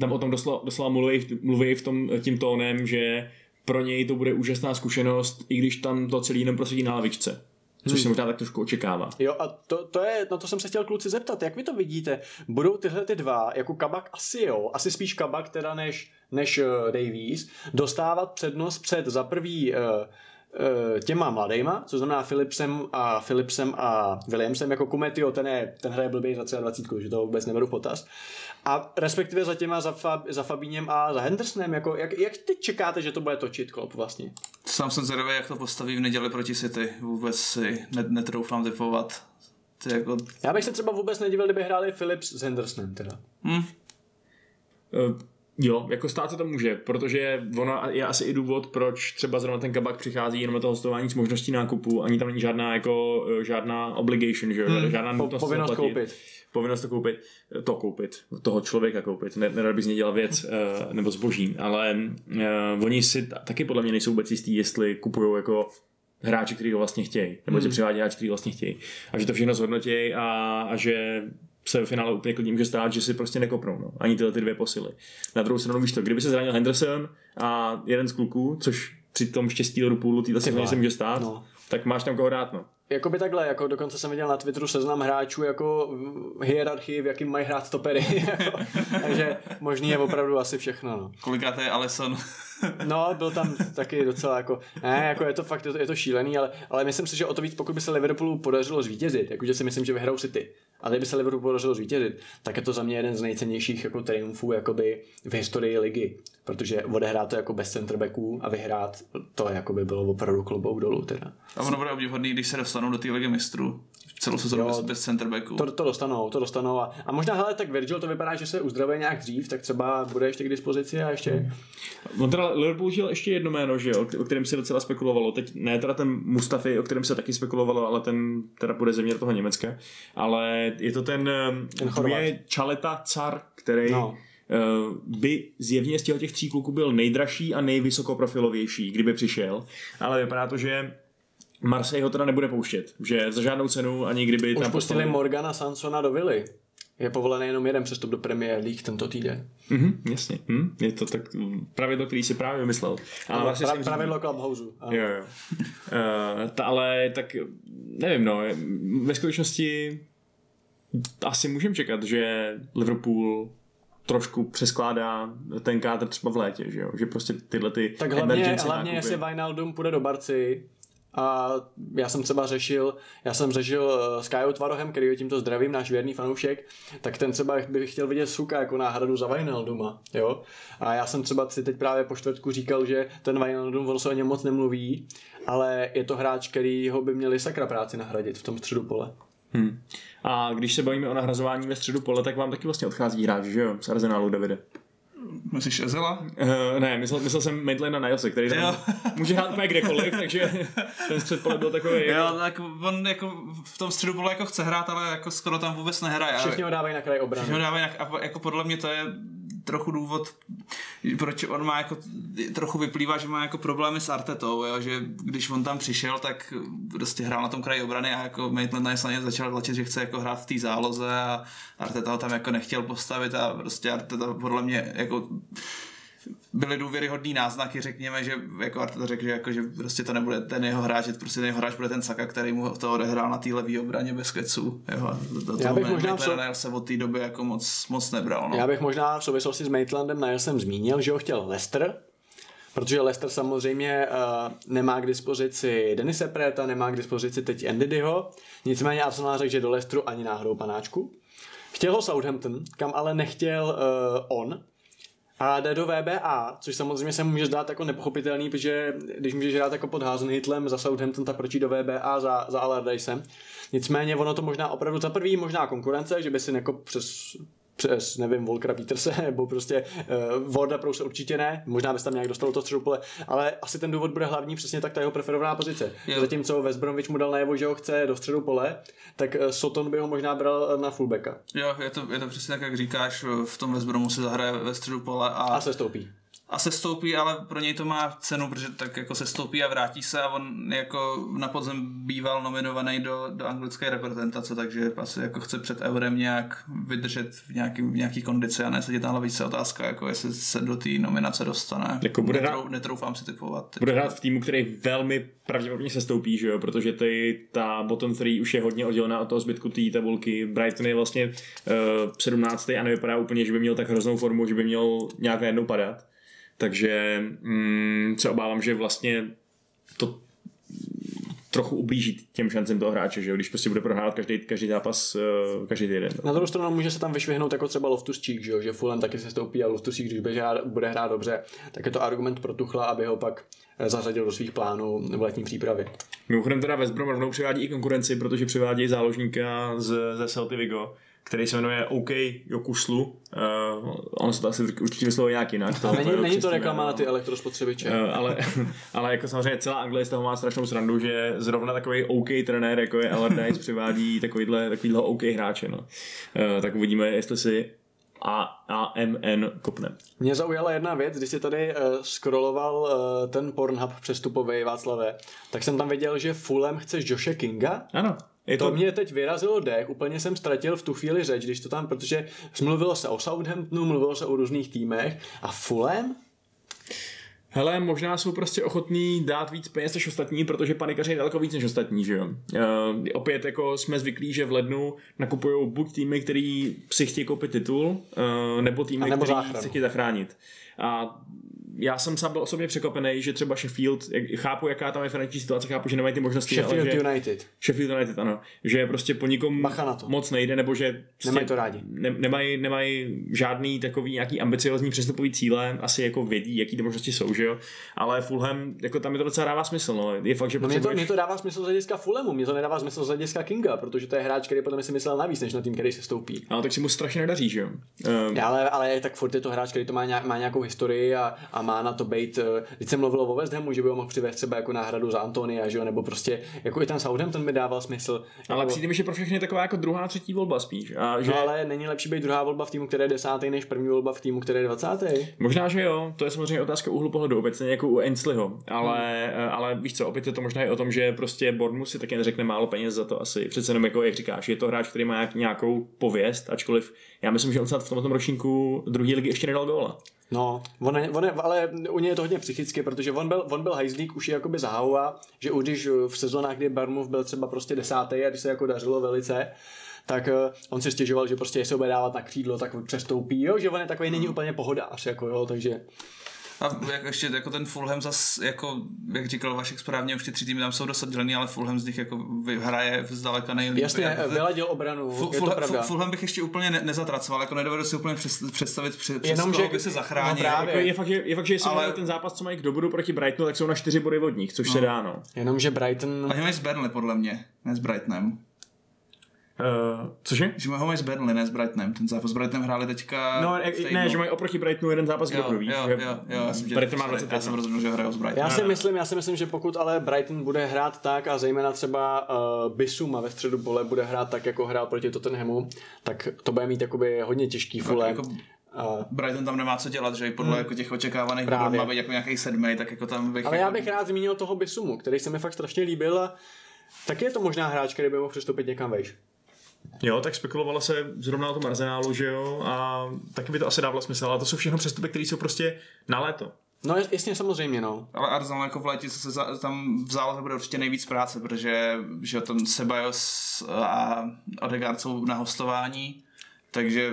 tam o tom doslova, doslova mluví, mluví v tom, tím tónem, že pro něj to bude úžasná zkušenost, i když tam to celý jenom prosadí na lavičce. Což Hmm. se možná tak trošku očekává. Jo, a to, to je, na to jsem se chtěl kluci zeptat, jak vy to vidíte? Budou tyhle ty dva, jako Kabak asi jo, asi spíš Kabak teda než, než uh, Davies, dostávat přednost před za prvý uh, eh, těma mladejma, co znamená Philipsem a Philipsem a Williamsem, jako Kumetio, ten, je, ten hraje blbý za 23, že to vůbec neberu v potaz. A respektive za těma za, Fab, za Fabíněm a za Hendersonem, jako, jak, jak teď čekáte, že to bude točit Klopp vlastně? Sám jsem zvědavý, jak to postaví v neděli proti City. Vůbec si net, netroufám typovat. Jako... Já bych se třeba vůbec nedivil, kdyby hráli Philips s Hendersonem teda. Hm, Uh, jo, jako stát se to může, protože ono je asi i důvod, proč třeba zrovna ten kabak přichází jenom na to hostování s možností nákupu, ani tam není žádná jako eh, žádná obligation, že jo, Hmm, žádná nutnost to povinnost zaplatit. koupit. Povinnost to koupit, to koupit, toho člověka koupit, ne, nerad bych z něj dělal věc uh, nebo zboží, ale uh, oni si ta- taky podle mě nejsou vůbec jistý, jestli kupují jako hráči, který ho vlastně chtějí, nebo Hmm. si přivádí hráči, který ho vlastně chtějí. A že to všechno zhodnotějí a, a že se v finále úplně klidně může stát, že si prostě nekopnou, no. ani tyhle ty dvě posily. Na druhou stranu víš to, kdyby se zranil Henderson a jeden z kluků, což při tom štěstí Liverpoolu týhle sezóně vole. se může stát, no. tak máš tam koho dát, no. Jakoby takhle, jako dokonce jsem viděl na Twitteru seznam hráčů jako hierarchii, v jakým mají hrát stopery. jako, takže možný je opravdu asi všechno. No. kolikrát je Alisson. No, byl tam taky docela jako, ne, jako je to fakt, je to, je to šílený, ale, ale myslím si, že o to víc, pokud by se Liverpoolu podařilo zvítězit, jakože si myslím, že vyhrajou City, a kdyby se Liverpoolu podařilo zvítězit, tak je to za mě jeden z nejcennějších jako triumfů jakoby v historii ligy, protože odehrát to jako bez centerbacků a vyhrát to jakoby bylo opravdu klobouk dolů teda. A ono bude obdivuhodný, když se dostanou do té ligy mistrů. Celou sezónu bez, bez centerbacku. To, to dostanou, to dostanou a, a možná, hele, tak Virgil to vypadá, že se uzdravuje nějak dřív, tak třeba bude ještě k dispozici a ještě... On teda Liverpool žil ještě jedno jméno, že jo, o kterém se docela spekulovalo. Teď ne teda ten Mustafi, o kterém se taky spekulovalo, ale ten teda bude země do toho Německa. Ale je to ten, ten Chorvat. Čaleta Car, který No. No. by zjevně z těch tří kluků byl nejdražší a nejvysokoprofilovější, kdyby přišel. Ale vypadá to, že Marseille ho teda nebude pouštět. Že za žádnou cenu ani kdyby Už tam pustili poslali- Morgana Sansona do Vily. Je povolený jenom jeden přestup do Premier League tento týden. Mhm, jasně. Hm? Je to tak pravidlo, který si právě vymyslel. Ale Ano, vlastně pra, myslím- pravidlo Clubhouse. Jo, jo. Uh, ta, ale tak nevím, no, ve skutečnosti asi můžeme čekat, že Liverpool trošku přeskládá ten kádr třeba v létě, že jo? Že prostě tyhle ty Tak hlavně, hlavně jestli Wijnaldum půjde do Barci, a já jsem třeba řešil, já jsem řešil eh, s Kajou Tvarohem, který je tímto zdravím, náš věrný fanoušek, tak ten třeba by chtěl vidět Suka jako náhradu za Wijnalduma, jo. A já jsem třeba si teď právě po čtvrtku říkal, že ten Wijnaldum, ono se o něm moc nemluví, ale je to hráč, který ho by měli sakra práci nahradit v tom středu pole. Hmm. A když se bavíme o nahrazování ve středu pole, tak vám taky vlastně odchází hráč, že jo? Z Arsenálu, Davide. Myslíš Ezela? Uh, ne, myslel, myslel jsem Maitland na Nilese, který tam může hrát úplně kdekoliv, takže ten střed pole byl takový... Jo, tak on jako v tom středu pole jako chce hrát, ale jako skoro tam vůbec nehraje. Ale- Všichni ho dávají na kraj obrany. Že ho dávají na, a jako podle mě to je trochu důvod, proč on má jako, trochu vyplývá, že má jako problémy s Artetou, jo? že když on tam přišel, tak prostě hrál na tom kraji obrany a jako Maitland Nice začal tlačit, že chce jako hrát v té záloze a Arteta ho tam jako nechtěl postavit a prostě Arteta podle mě jako byly důvěryhodný náznaky, řekněme, že jako Arteta řekl, že, jako, že prostě to nebude ten jeho hráč, že prostě ten jeho hráč bude ten Saka, který mu to odehrál na té levé obraně bez keců. Jo, a do Já bych Maitland možná so- se od té doby jako moc, moc nebral. No. Já bych možná v souvislosti s Maitlandem Nilesem zmínil, že ho chtěl Leicester, protože Leicester samozřejmě uh, nemá k dispozici Denise Preta, nemá k dispozici teď Endidyho, nicméně Arsenal řekl, že do Leicesteru ani náhodou panáčku. Chtěl ho Southampton, kam ale nechtěl uh, on, a jde do VBA, což samozřejmě se může zdát jako nepochopitelný, protože když můžeš hrát jako pod Hasenhitlem za Southampton, tak proč do VBA za, za Allardycem. Nicméně ono to možná opravdu za prvý možná konkurence, že by si jako přes přes, nevím, Volkra Peterse, nebo prostě uh, Warda Prouse určitě ne, možná bys tam nějak dostal to středu pole, ale asi ten důvod bude hlavní přesně tak ta jeho preferovaná pozice. Jo. Zatímco West Bromwich mu dal najevo, že ho chce do středu pole, tak eh, Soton by ho možná bral na fullbacka Jo, je to, je to přesně tak, jak říkáš, v tom West Bromu se zahraje ve středu pole a, a se stoupí. A se stoupí, ale pro něj to má cenu, protože tak jako se stoupí a vrátí se a on jako na podzem býval nominovaný do, do anglické reprezentace, takže asi jako chce před eurem nějak vydržet v nějaký, v nějaký kondici a nesedět na hlavičce otázka, jako jestli se do té nominace dostane. Jako bude Netrou, netroufám si typovat. Bude hrát v týmu, který velmi pravděpodobně se stoupí, že jo? protože ty, ta bottom 3 už je hodně oddělená od toho zbytku té tabulky. Brighton je vlastně uh, 17. a nevypadá úplně, že by měl tak hroznou formu, že by měl nějak najednou padat. Takže mm, se obávám, že vlastně to trochu ublížit těm šancem toho hráče, že když prostě bude prohrávat každý, každý zápas, uh, každý týden. Na druhou stranu může se tam vyšvihnout jako třeba Loftus Cheek, že, jo? že Fulham taky se stoupí a Loftus Cheek, když bude hrát, bude hrát dobře, tak je to argument pro Tuchla, aby ho pak eh, zařadil do svých plánů v letní přípravy. Mimochodem teda West Brom rovnou přivádí i konkurenci, protože přivádí záložníka z, ze Celtic Vigo, který se jmenuje OK Jokuslu. Uh, on se to asi určitě vyslovuje nějak jinak. To, není, to není to reklama na ty elektrospotřebiče. Uh, ale, ale jako samozřejmě celá Anglie z toho má strašnou srandu, že zrovna takový OK trenér, jako je Allardyce, přivádí takovýhle, takovýhle OK hráče. No. Uh, tak uvidíme, jestli si a AMN kopne. Mě zaujala jedna věc, když si tady uh, scrolloval uh, ten Pornhub přestupový Václave, tak jsem tam viděl, že Fulham chce Joshe Kinga. Ano. Je to... to mě teď vyrazilo dech, úplně jsem ztratil v tu chvíli řeč, když to tam, protože mluvilo se o Southamptonu, mluvilo se o různých týmech a Fulham? Hele, možná jsou prostě ochotní dát víc peněz než ostatní, protože panikaři je daleko víc než ostatní, že jo. Uh, opět jako jsme zvyklí, že v lednu nakupují buď týmy, který si chtějí koupit titul, uh, nebo týmy, nebo který si chtějí zachránit. A já jsem sám byl osobně překvapený, že třeba Sheffield, chápu, jaká tam je finanční situace, chápu, že nemají ty možnosti. Sheffield ale že, United. Sheffield United, ano. Že prostě po nikom moc nejde, nebo že prostě nemají to rádi. Ne, nemají, nemají žádný takový nějaký ambiciozní přestupový cíle, asi jako vědí, jaký ty možnosti jsou, že jo. Ale Fulham, jako tam mi to docela dává smysl, no. Je fakt, že no mě, to, mě to dává smysl z hlediska Fulhamu, mě to nedává smysl z hlediska Kinga, protože to je hráč, který potom si myslel navíc, než na tým, který se stoupí. Ale tak si mu strašně nedaří, že jo. Um... Ale, ale tak furt je to hráč, který to má, nějak, má nějakou historii a, a má na to být když jsem mluvil o West Hamu, že by ho mohl přivést třeba jako náhradu za Antonia, že jo, nebo prostě jako i ten Southampton mi dával smysl. Ale jako... přijde mi, že pro všechny je taková jako druhá, třetí volba spíš. A no, že... No, ale není lepší být druhá volba v týmu, který je desátý, než první volba v týmu, který je dvacátý. Možná, že jo, to je samozřejmě otázka úhlu pohledu, obecně jako u Ainsleyho, ale, hmm. ale víš co, opět je to možná i o tom, že prostě Bournemouth si taky neřekne málo peněz za to asi. Přece jenom jako, jak říkáš, je to hráč, který má nějakou pověst, ačkoliv já myslím, že on snad v tomto ročníku druhé ligy ještě nedal góla. No, on, on je, ale u něj je to hodně psychicky, protože on byl, on byl hajzlík už jakoby zahaua, že už když v sezónách, kdy Barmouth byl třeba prostě desátý a když se jako dařilo velice, tak uh, on si stěžoval, že prostě jestli ho bude dávat na křídlo, tak přestoupí, jo, že on je takový není úplně pohodář, jako jo, takže a jak ještě jako ten Fulham zas, jako, jak říkal Vašek správně, už ty tři týmy tam jsou dost oddělený, ale Fulham z nich jako hraje zdaleka nejlíp. Jasně, vyladil obranu, Fu, je to pravda. Fulham bych ještě úplně ne, nezatracoval, jako nedovedu si úplně představit, před, Jenom, že by se zachránil. No právě. Jako je fakt, že, je fakt, že jestli ale... ten zápas, co mají k dobudu proti Brightonu, tak jsou na čtyři body od nich, což no. se dá, no. Jenomže Brighton... A mají z Burnley, podle mě, ne s Brightonem. Uh, cože? Že mají s Burnley, ne s Brightonem. Ten zápas s Brightonem hráli teďka... No, ne, ne, že mají oproti Brightonu jeden zápas jo, kdo víš. Jo, jo, jo, já jsem, Brighton má 20 já jsem rozuměl, že hrajou s Brightonem. Já si, myslím, já si myslím, že pokud ale Brighton bude hrát tak a zejména třeba uh, Bisuma ve středu pole bude hrát tak, jako hrál proti Tottenhamu, tak to bude mít jakoby hodně těžký fule. Jako, Uh, Brighton tam nemá co dělat, že podle hmm. jako těch očekávaných bodů má být jako nějaký sedmý, tak jako tam bych... Ale jako... já bych rád zmínil toho Bisumu, který se mi fakt strašně líbil a taky je to možná hráč, který by mohl přestoupit někam vejš. Jo, tak spekulovalo se zrovna o tom arzenálu, že jo, a taky by to asi dávalo smysl, ale to jsou všechno přestupy, které jsou prostě na léto. No jasně, samozřejmě, no. Ale Arsenal jako v létě se za, tam v záloze bude určitě nejvíc práce, protože že tam Sebajos a Odegaard jsou na hostování, takže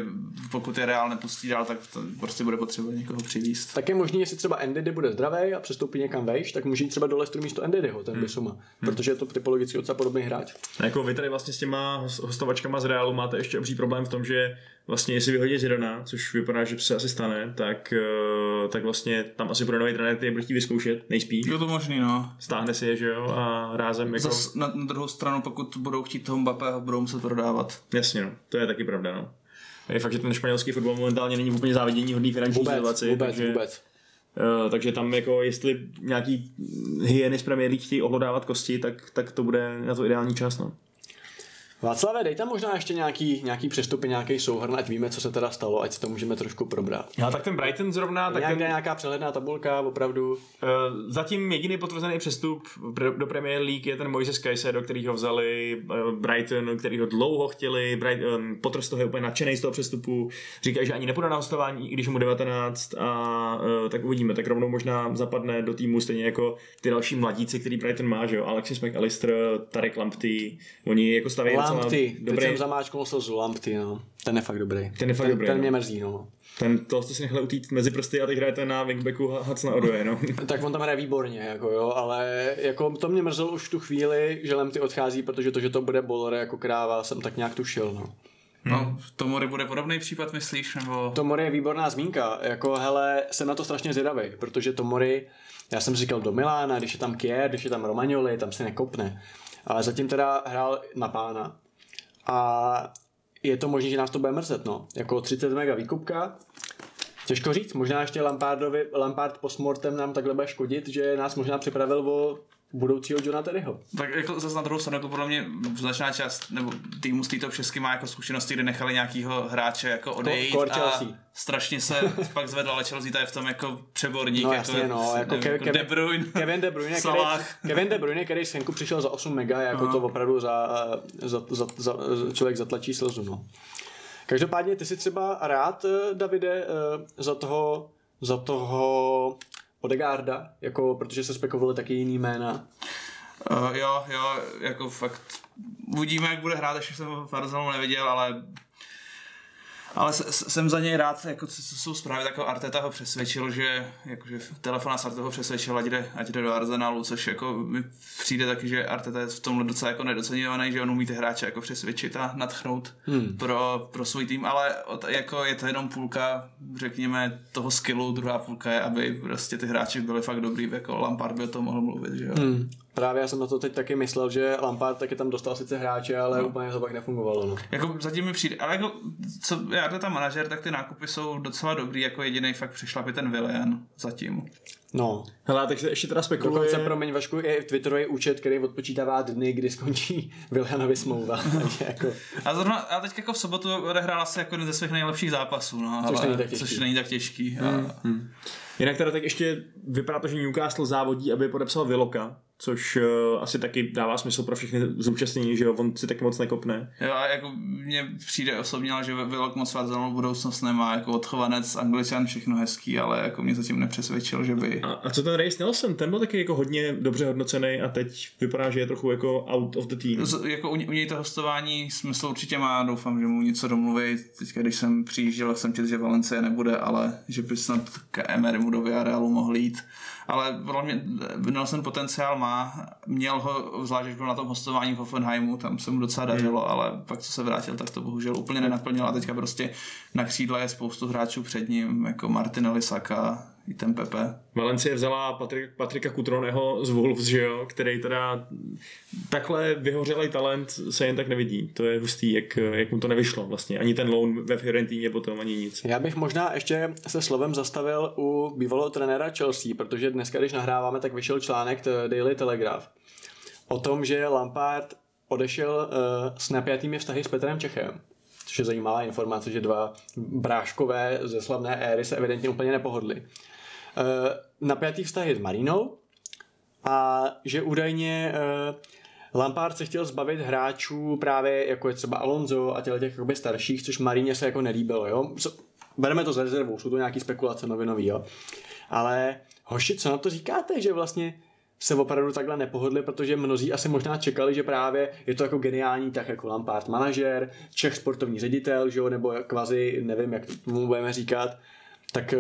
pokud je reálně pustí dál, tak to prostě bude potřeba někoho přivíst. Tak je možný, jestli třeba Ndidi bude zdravý a přestoupí někam vejš, tak může jít třeba do Leicesteru místo Ndidiho, ten hmm. Bisuma, hmm. protože je to typologicky docela podobný hráč. A jako vy tady vlastně s těma hostovačkama z Realu máte ještě obří problém v tom, že vlastně jestli vyhodí Zidana, což vypadá, že se asi stane, tak, eh, tak vlastně tam asi bude nový trenér, který bude vyzkoušet, nejspíš. Je to možný, no. Stáhne si je, že jo, a rázem jako... Zas na, na, druhou stranu, pokud budou chtít toho Mbappého, budou muset prodávat. Jasně, no, to je taky pravda, no. Je fakt, že ten španělský fotbal momentálně není úplně závidění hodný finanční vůbec, situaci. Vůbec, takže, vůbec. Uh, takže tam jako jestli nějaký hyeny z Premier League chtějí ohlodávat kosti, tak, tak to bude na to ideální čas. No. Václave, dej tam možná ještě nějaký, nějaký přestupy, nějaký souhrn, ať víme, co se teda stalo, ať si to můžeme trošku probrat. Já, tak ten Brighton zrovna... Tak Nějaká, ten, nějaká přehledná tabulka, opravdu. Uh, zatím jediný potvrzený přestup do Premier League je ten Moises Caicedo, který ho vzali uh, Brighton, který ho dlouho chtěli, Brighton, um, Potter z toho je úplně nadšený z toho přestupu, říkají, že ani nepůjde na hostování, i když mu 19 a uh, tak uvidíme, tak rovnou možná zapadne do týmu stejně jako ty další mladíci, který Brighton má, že jo, Alexis McAllister, Tarek Lamptey, oni jako stavějí Lampty, teď dobrý. jsem zamáčknul slzu, Lampty, no. Ten je fakt dobrý. Ten je fakt ten, dobrý, Ten no. mě mrzí, no. Ten, to jste si nechali utít mezi prsty a teď hrajete na wingbacku Hudsona Odoje, no. Tak on tam hraje výborně, jako jo, ale jako to mě mrzelo už tu chvíli, že Lampty odchází, protože to, že to bude bowler jako kráva, jsem tak nějak tušil, no. No, Tomori bude podobný případ, myslíš? Nebo... Tomori je výborná zmínka, jako hele, jsem na to strašně zvědavý, protože Tomori, já jsem říkal do Milána, když je tam Kier, když je tam Romagnoli, tam se nekopne. Ale zatím teda hrál na pána. A je to možné, že nás to bude mrzet, no. Jako 30 mega výkupka, Těžko říct, možná ještě Lampardovi, Lampard postmortem nám takhle bude škodit, že nás možná připravil o budoucího Johna Terryho. Tak jako zase na druhou stranu, jako podle mě značná část, nebo týmu z této všechny má jako zkušenosti, kde nechali nějakýho hráče jako odejít Core a strašně se pak zvedl, ale Chelsea to je v tom jako přeborník. No jako, jasně, no, jako nevím, Ke- jako Kevin- De Bruyne. Kevin De Bruyne, který. Kevin De Bruyne, který z Henku přišel za 8 mega, jako Aha. to opravdu za, za, za, za, člověk zatlačí slzu, no. Každopádně ty si třeba rád, Davide, eh, za toho, za toho Odegaarda, jako, protože se spekulovali taky jiný jména. Uh, jo, jo, jako fakt uvidíme, jak bude hrát, ještě jsem Arsenalu neviděl, ale ale jsem za něj rád, jako co co jsou zprávy, tak Arteta ho přesvědčil, že jakože telefon s Arteta ho přesvědčil, ať jde, ať jde do Arsenalu, což jako mi přijde taky, že Arteta je v tomhle docela jako nedoceněvaný, že on umí ty hráče jako přesvědčit a natchnout Hmm. pro, pro svůj tým, ale od, jako je to jenom půlka, řekněme, toho skillu, druhá půlka je, aby prostě ty hráči byli fakt dobrý, jako Lampard by o tom mohl mluvit, že jo. Hmm. Právě já jsem na to teď taky myslel, že Lampard taky tam dostal sice hráče, ale no. úplně to pak nefungovalo. No. Jako zatím mi přijde, ale jako, co já to tam manažer, tak ty nákupy jsou docela dobrý, jako jediný fakt přešlapě ten Willian zatím. no. Hele, takže ještě teda spekuluje... Dokonce, promiň Vašku, je Twitterový účet, který odpočítává dny, kdy skončí Willianovi smlouva. Jako, A zrovna, a teď jako v sobotu odehrál asi jako jeden ze svých nejlepších zápasů, no, Což ale, není tak těžký. což není tak těžký. A, Jinak teda tak ještě vypadá to, že Newcastle závodí, aby podepsal Viloka, což uh, asi taky dává smysl pro všechny zúčastnění, že jo, on si taky moc nekopne. Jo, a jako mně přijde osobně, ale že Vilok moc Arsenalu budoucnost nemá, jako odchovanec, angličan, všechno hezký, ale jako mě zatím nepřesvědčil, že by... A, a co ten Race Nelson, ten byl taky jako hodně dobře hodnocený a teď vypadá, že je trochu jako out of the team. Z, jako u, u něj to hostování smysl určitě má, doufám, že mu něco domluví. Teďka, když jsem přijížděl, jsem četl, že Valencie nebude, ale že by snad k Emerymu do Villarealu mohl jít. Ale podle mě Nelson potenciál má, měl ho, zvlášť když byl na tom hostování v Hoffenheimu, tam se mu docela dařilo, Hmm. ale pak co se vrátil, tak to bohužel úplně nenaplnil a teďka prostě na křídle je spoustu hráčů před ním, jako Martinelli, Saka, i ten Pepe. Valencie vzala Patrik, Patrika Kutroneho z Wolves, že jo, který teda takhle vyhořelý talent se jen tak nevidí. To je hustý, jak, jak mu to nevyšlo vlastně. Ani ten loan ve Fiorentíně potom, ani nic. Já bych možná ještě se slovem zastavil u bývalého trenéra Chelsea, protože dneska, když nahráváme, tak vyšel článek t- Daily Telegraph o tom, že Lampard odešel uh, s napjatými vztahy s Petrem Čechem. Což je zajímavá informace, že dva bráškové ze slavné éry se evidentně úplně nepohodli. Uh, napjatý vztahy s Marinou a že údajně uh, Lampard se chtěl zbavit hráčů právě jako je třeba Alonso a těch jakoby starších, což Maríně se jako nelíbilo, jo. Bereme to z rezervou, jsou to nějaký spekulace novinový, jo. Ale hoši, co na to říkáte, že vlastně se opravdu takhle nepohodli, protože mnozí asi možná čekali, že právě je to jako geniální, tak jako Lampard manažer, Čech sportovní ředitel, že jo, nebo kvazi, nevím, jak tomu budeme říkat, tak eh,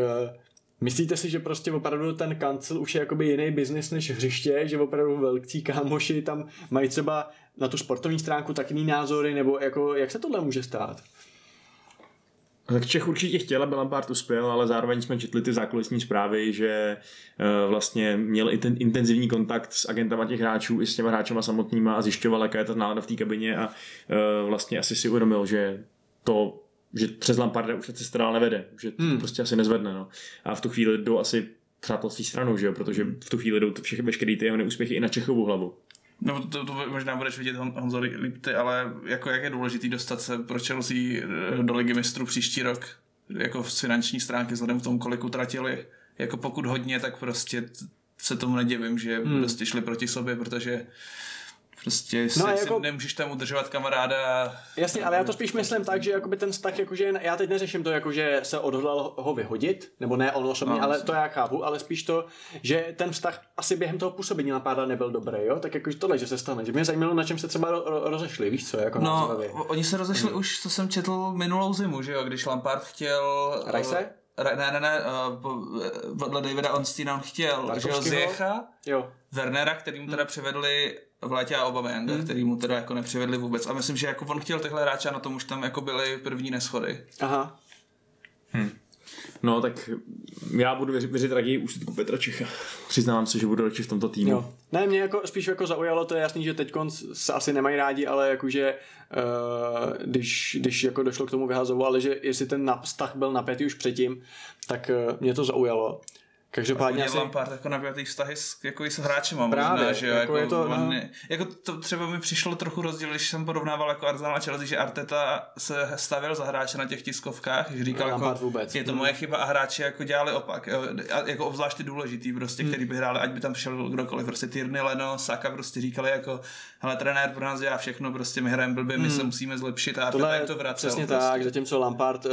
Myslíte si, že prostě opravdu ten kancel už je jakoby jiný biznis než hřiště, že opravdu velcí kámoši tam mají třeba na tu sportovní stránku tak jiný názory, nebo jako, jak se tohle může stát? Tak Čech určitě chtěl, aby Lampard uspěl, ale zároveň jsme četli ty zákulisní zprávy, že eh, vlastně měl i ten intenzivní kontakt s agentama těch hráčů i s těma hráčema samotnýma a zjišťoval, jaká je ta nálada v té kabině a eh, vlastně asi si uvědomil, že to že přes Lamparda už cesta dál nevede, že to Hmm. prostě asi nezvedne. No. A v tu chvíli jdou asi přátelství stranou, že jo? protože v tu chvíli jdou všechny veškeré ty jeho neúspěchy i na Čechovu hlavu. No to, to možná budeš vidět Hon- Honzo líp ty, ale jako jak je důležitý dostat se pro Chelsea eh, do ligy mistrů příští rok, jako z finanční stránky, vzhledem k tomu, kolik utratili, jako pokud hodně, tak prostě se tomu nedivím, že Hmm. hmm. prostě šli proti sobě, protože Prostě No no, jako- jako... nemůžeš tam udržovat kamaráda. Jasně, ale já to spíš myslím tak, že jakoby ten vztah, jakože já teď neřeším to, jakože se odhodlal ho vyhodit, nebo ne on osobně, No, ale to já chápu, ale spíš to, že ten vztah asi během toho působení na pár nebyl dobrý, jo? Tak jakože tohle, že se stane. Že mě zajímalo, na čem se třeba ro- ro- rozešli, víš co, jako No, oni se rozešli už, co jsem četl minulou zimu, že jo, když Lampard chtěl... Rice? Ra- ne, ne, ne, uh, eh, vedle Davida Onsteina on chtěl, že jo? Ziecha, Jo. Wernera, který mu teda přivedli v létě a Aubameyanga, hmm. který mu teda jako nepřivedli vůbec. A myslím, že jako on chtěl tyhle hráče a na tom už tam jako byly první neschody. Aha. No, tak já budu věřit, věřit raději úsudku Petra Čecha. Přiznávám se, že budu radši v tomto týmu. Jo. Ne, mě jako spíš jako zaujalo, to je jasný, že teď se asi nemají rádi, ale jakože uh, když, když jako došlo k tomu vyhazovu, ale že jestli ten vztah byl napětý už předtím, tak uh, mě to zaujalo. Každopádně Hodně asi... Lampard jako napjatý vztahy s, jako i s hráčem Právě, možná, že jo, jako jako, to, on, no. jako to třeba mi přišlo trochu rozdíl, když jsem porovnával jako Arsenal a Chelsea, že Arteta se stavil za hráče na těch tiskovkách, že říkal Lampard jako, vůbec. je to moje chyba a hráči jako dělali opak, jo, a jako obzvlášť ty důležitý prostě, Hmm. který by hráli, ať by tam přišel kdokoliv, prostě Tierney, Leno, Saka prostě říkali jako, hele trenér pro nás dělá všechno, prostě my hrajeme blbě, my se musíme zlepšit a Arteta Hmm. Jim to vracel. přesně prostě. tak, zatímco Lampard uh,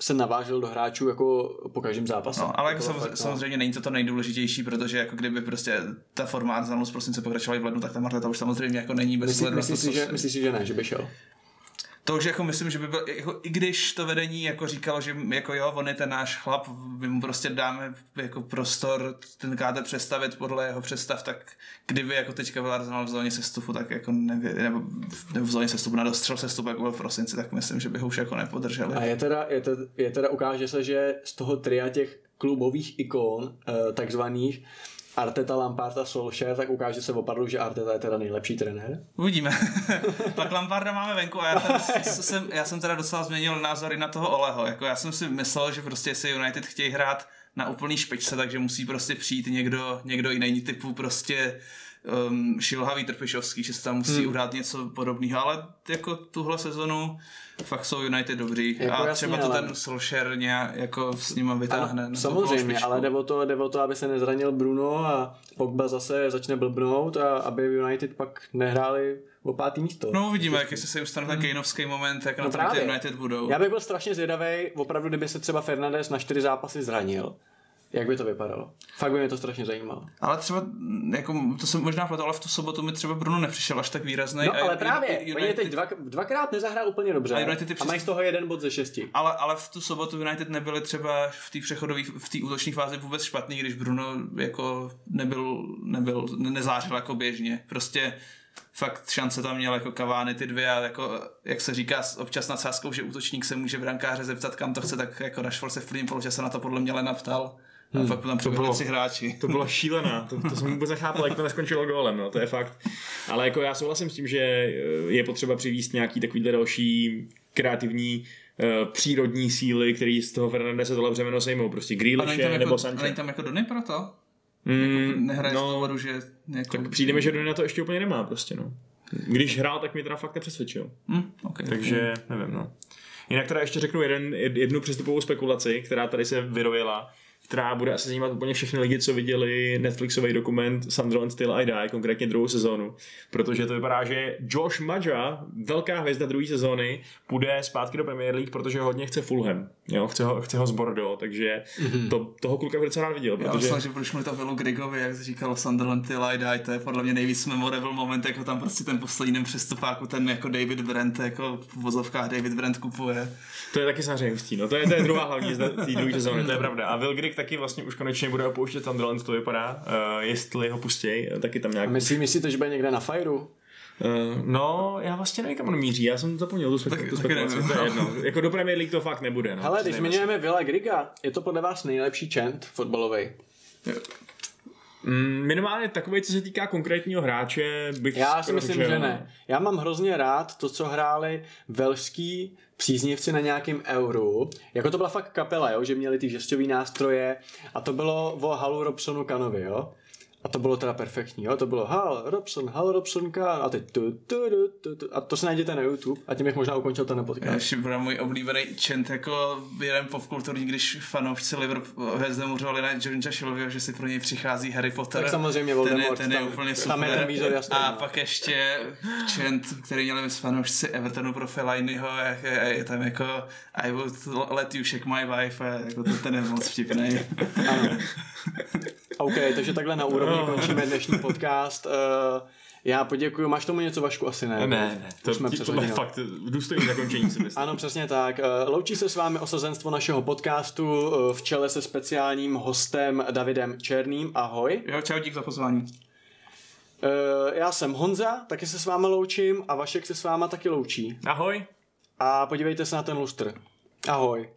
se navážel do hráčů jako po každém zápase. No, ale jako bylo samozřejmě, no. Samozřejmě není to to nejdůležitější, protože jako kdyby prostě ta forma Arsenalu z prosince pokračovala i v lednu, tak ta Marteta už samozřejmě jako není bez Myslí, myslíš, to, si, že, myslíš si, že ne, že by šel? to už jako myslím, že by byl, jako, i když to vedení jako říkalo, že jako jo, on je ten náš chlap, my mu prostě dáme jako prostor ten kádr představit podle jeho představ, tak kdyby jako teďka byl Arsenal v zóně sestupu, tak jako nevě, nebo, nebo v zóně sestupu na dostřel sestupu, jako byl v prosinci, tak myslím, že by ho už jako nepodrželi. A je teda, je, teda, je teda ukáže se, že z toho tria těch klubových ikon, eh, takzvaných Arteta, Lampard a Solskjaer, tak ukáže se opravdu, že Arteta je teda nejlepší trenér. Uvidíme. Pak Lamparda máme venku a já, tam, jsem, já jsem teda docela změnil názory na toho Oleho. Jako já jsem si myslel, že prostě jestli United chtějí hrát na úplný špičce, takže musí prostě přijít někdo, někdo jiný typu prostě um, šilhavý trpišovský, že se tam musí hmm. udát něco podobného, ale jako tuhle sezonu fakt jsou United dobří Jako a jasně, třeba to ale- ten Solskjaer nějak jako s nima vytáhne. na tu Samozřejmě, ale jde o, to, jde o to, aby se nezranil Bruno a Pogba zase začne blbnout a aby United pak nehráli o pátý místo. No uvidíme, jak se jim stane ten Kejnovský moment, jak na No tom právě. ty United budou. Já bych byl strašně zvědavý, opravdu, kdyby se třeba Fernandez na čtyři zápasy zranil. Jak by to vypadalo? Fakt by mě to strašně zajímalo. Ale třeba, jako, to jsem možná proto, ale v tu sobotu mi třeba Bruno nepřišel až tak výrazný. No a ale Uni- právě, United, oni teď dva, dvakrát nezahrál úplně dobře A United a mají přes- z toho jeden bod ze šesti. ale, ale v tu sobotu United nebyli třeba v té přechodové, v té útoční fázi vůbec špatný, když Bruno jako nebyl, nebyl, ne- nezářil jako běžně. Prostě fakt šance tam měl jako kavány ty dvě a jako, jak se říká občas nad sázkou, že útočník se může brankáře zeptat, kam to chce, tak jako Rashford se v prvním poločase na to podle mě Lena ptal. A fakt tam přiběhli bylo- tři hráči. To bylo šílená, to, to jsem vůbec nechápal, jak to neskončilo gólem, no, to je fakt. Ale jako já souhlasím s tím, že eh, je potřeba přivést nějaký takovýhle další kreativní eh, přírodní síly, který z toho Fernandese tohle břemeno sejmou. Prostě Grealishe jako, nebo a Sanchez. není tam jako Dony pro to? Mm, Nehraje z no, důvodu, že jako... tak přijde mi, že Dony na to ještě úplně nemá prostě, no. Když hrál, tak mě teda fakt nepřesvědčil. Hm, okay. Takže nevím, no. Jinak teda ještě řeknu jeden, jed- jednu přestupovou spekulaci, která tady se vyrojila, která bude asi zajímat úplně všechny lidi, co viděli Netflixový dokument Sunderland Still I Die, konkrétně druhou sezónu. Protože to vypadá, že Josh Maja, velká hvězda druhé sezóny, půjde zpátky do Premier League, protože hodně chce Fulham. Jo, chce ho, chce ho z Bordeaux, takže to, toho kluka bych docela rád viděl. Já Protože... myslím, že proč mi to Willu Griggovi, jak jsi říkal Sunderland Till I Die, to je podle mě nejvíc memorable moment, jako tam prostě ten poslední den přestupáku, ten jako David Brent, jako v vozovkách David Brent kupuje. To je taky samozřejmě hustý, no. To je, to je druhá hlavní z té druhé sezóny, to je pravda. A Will Grigg taky vlastně už konečně bude opouštět Sunderland, to vypadá. Uh, jestli ho pustěj, taky tam nějak A myslí, myslíte, že bude někde na Fajru? Uh, no, já vlastně nevím, kam on míří, já jsem zapomněl tu, spek- spekulaci, nevím, to je no. jedno. Jako do Premier League to fakt nebude. No, Hele, když zmiňujeme Villa Griga, je to podle vás nejlepší čent fotbalový? Mm, minimálně takový, co se týká konkrétního hráče, bych Já si myslím, že ne. Já mám hrozně rád to, co hráli velšský příznivci na nějakém euru. Jako to byla fakt kapela, jo? že měli ty žestový nástroje a to bylo o Halu Robsonu Kanovi, jo? A to bylo teda perfektní, jo? To bylo Hal Robson, Hal Robson K. A teď tu, tu, tu, tu, tu. A to se najděte na YouTube a tím bych možná ukončil ten podcast. Ještě byl můj oblíbený čent jako jeden popkulturní, když fanoušci Liverpoolu hvězdomořovali na Johna Shelbyho, že si pro něj přichází Harry Potter. Tak samozřejmě ten je, Voldemort, ten je tam- úplně super. tam je ten výzor jasný, A no. pak ještě čent, který měli s fanoušci Evertonu pro Fellainiho, jak je, je, tam jako I would let you shake my wife, a jako to, ten je moc vtipný. Ano. OK, takže takhle na úrovni končíme dnešní podcast. Uh, já poděkuji. Máš tomu něco, Vašku? Asi ne. Ne, ne, to, Už jsme tohle je hodinu. fakt důstojný zakončení si myslím. Ano, přesně tak. Eh, Loučí se s vámi osazenstvo našeho podcastu eh, v čele se speciálním hostem Davidem Černým. Ahoj. Jo, čau, dík za pozvání. Eh, Já jsem Honza, taky se s váma loučím a Vašek se s váma taky loučí. Ahoj. A podívejte se na ten lustr. Ahoj.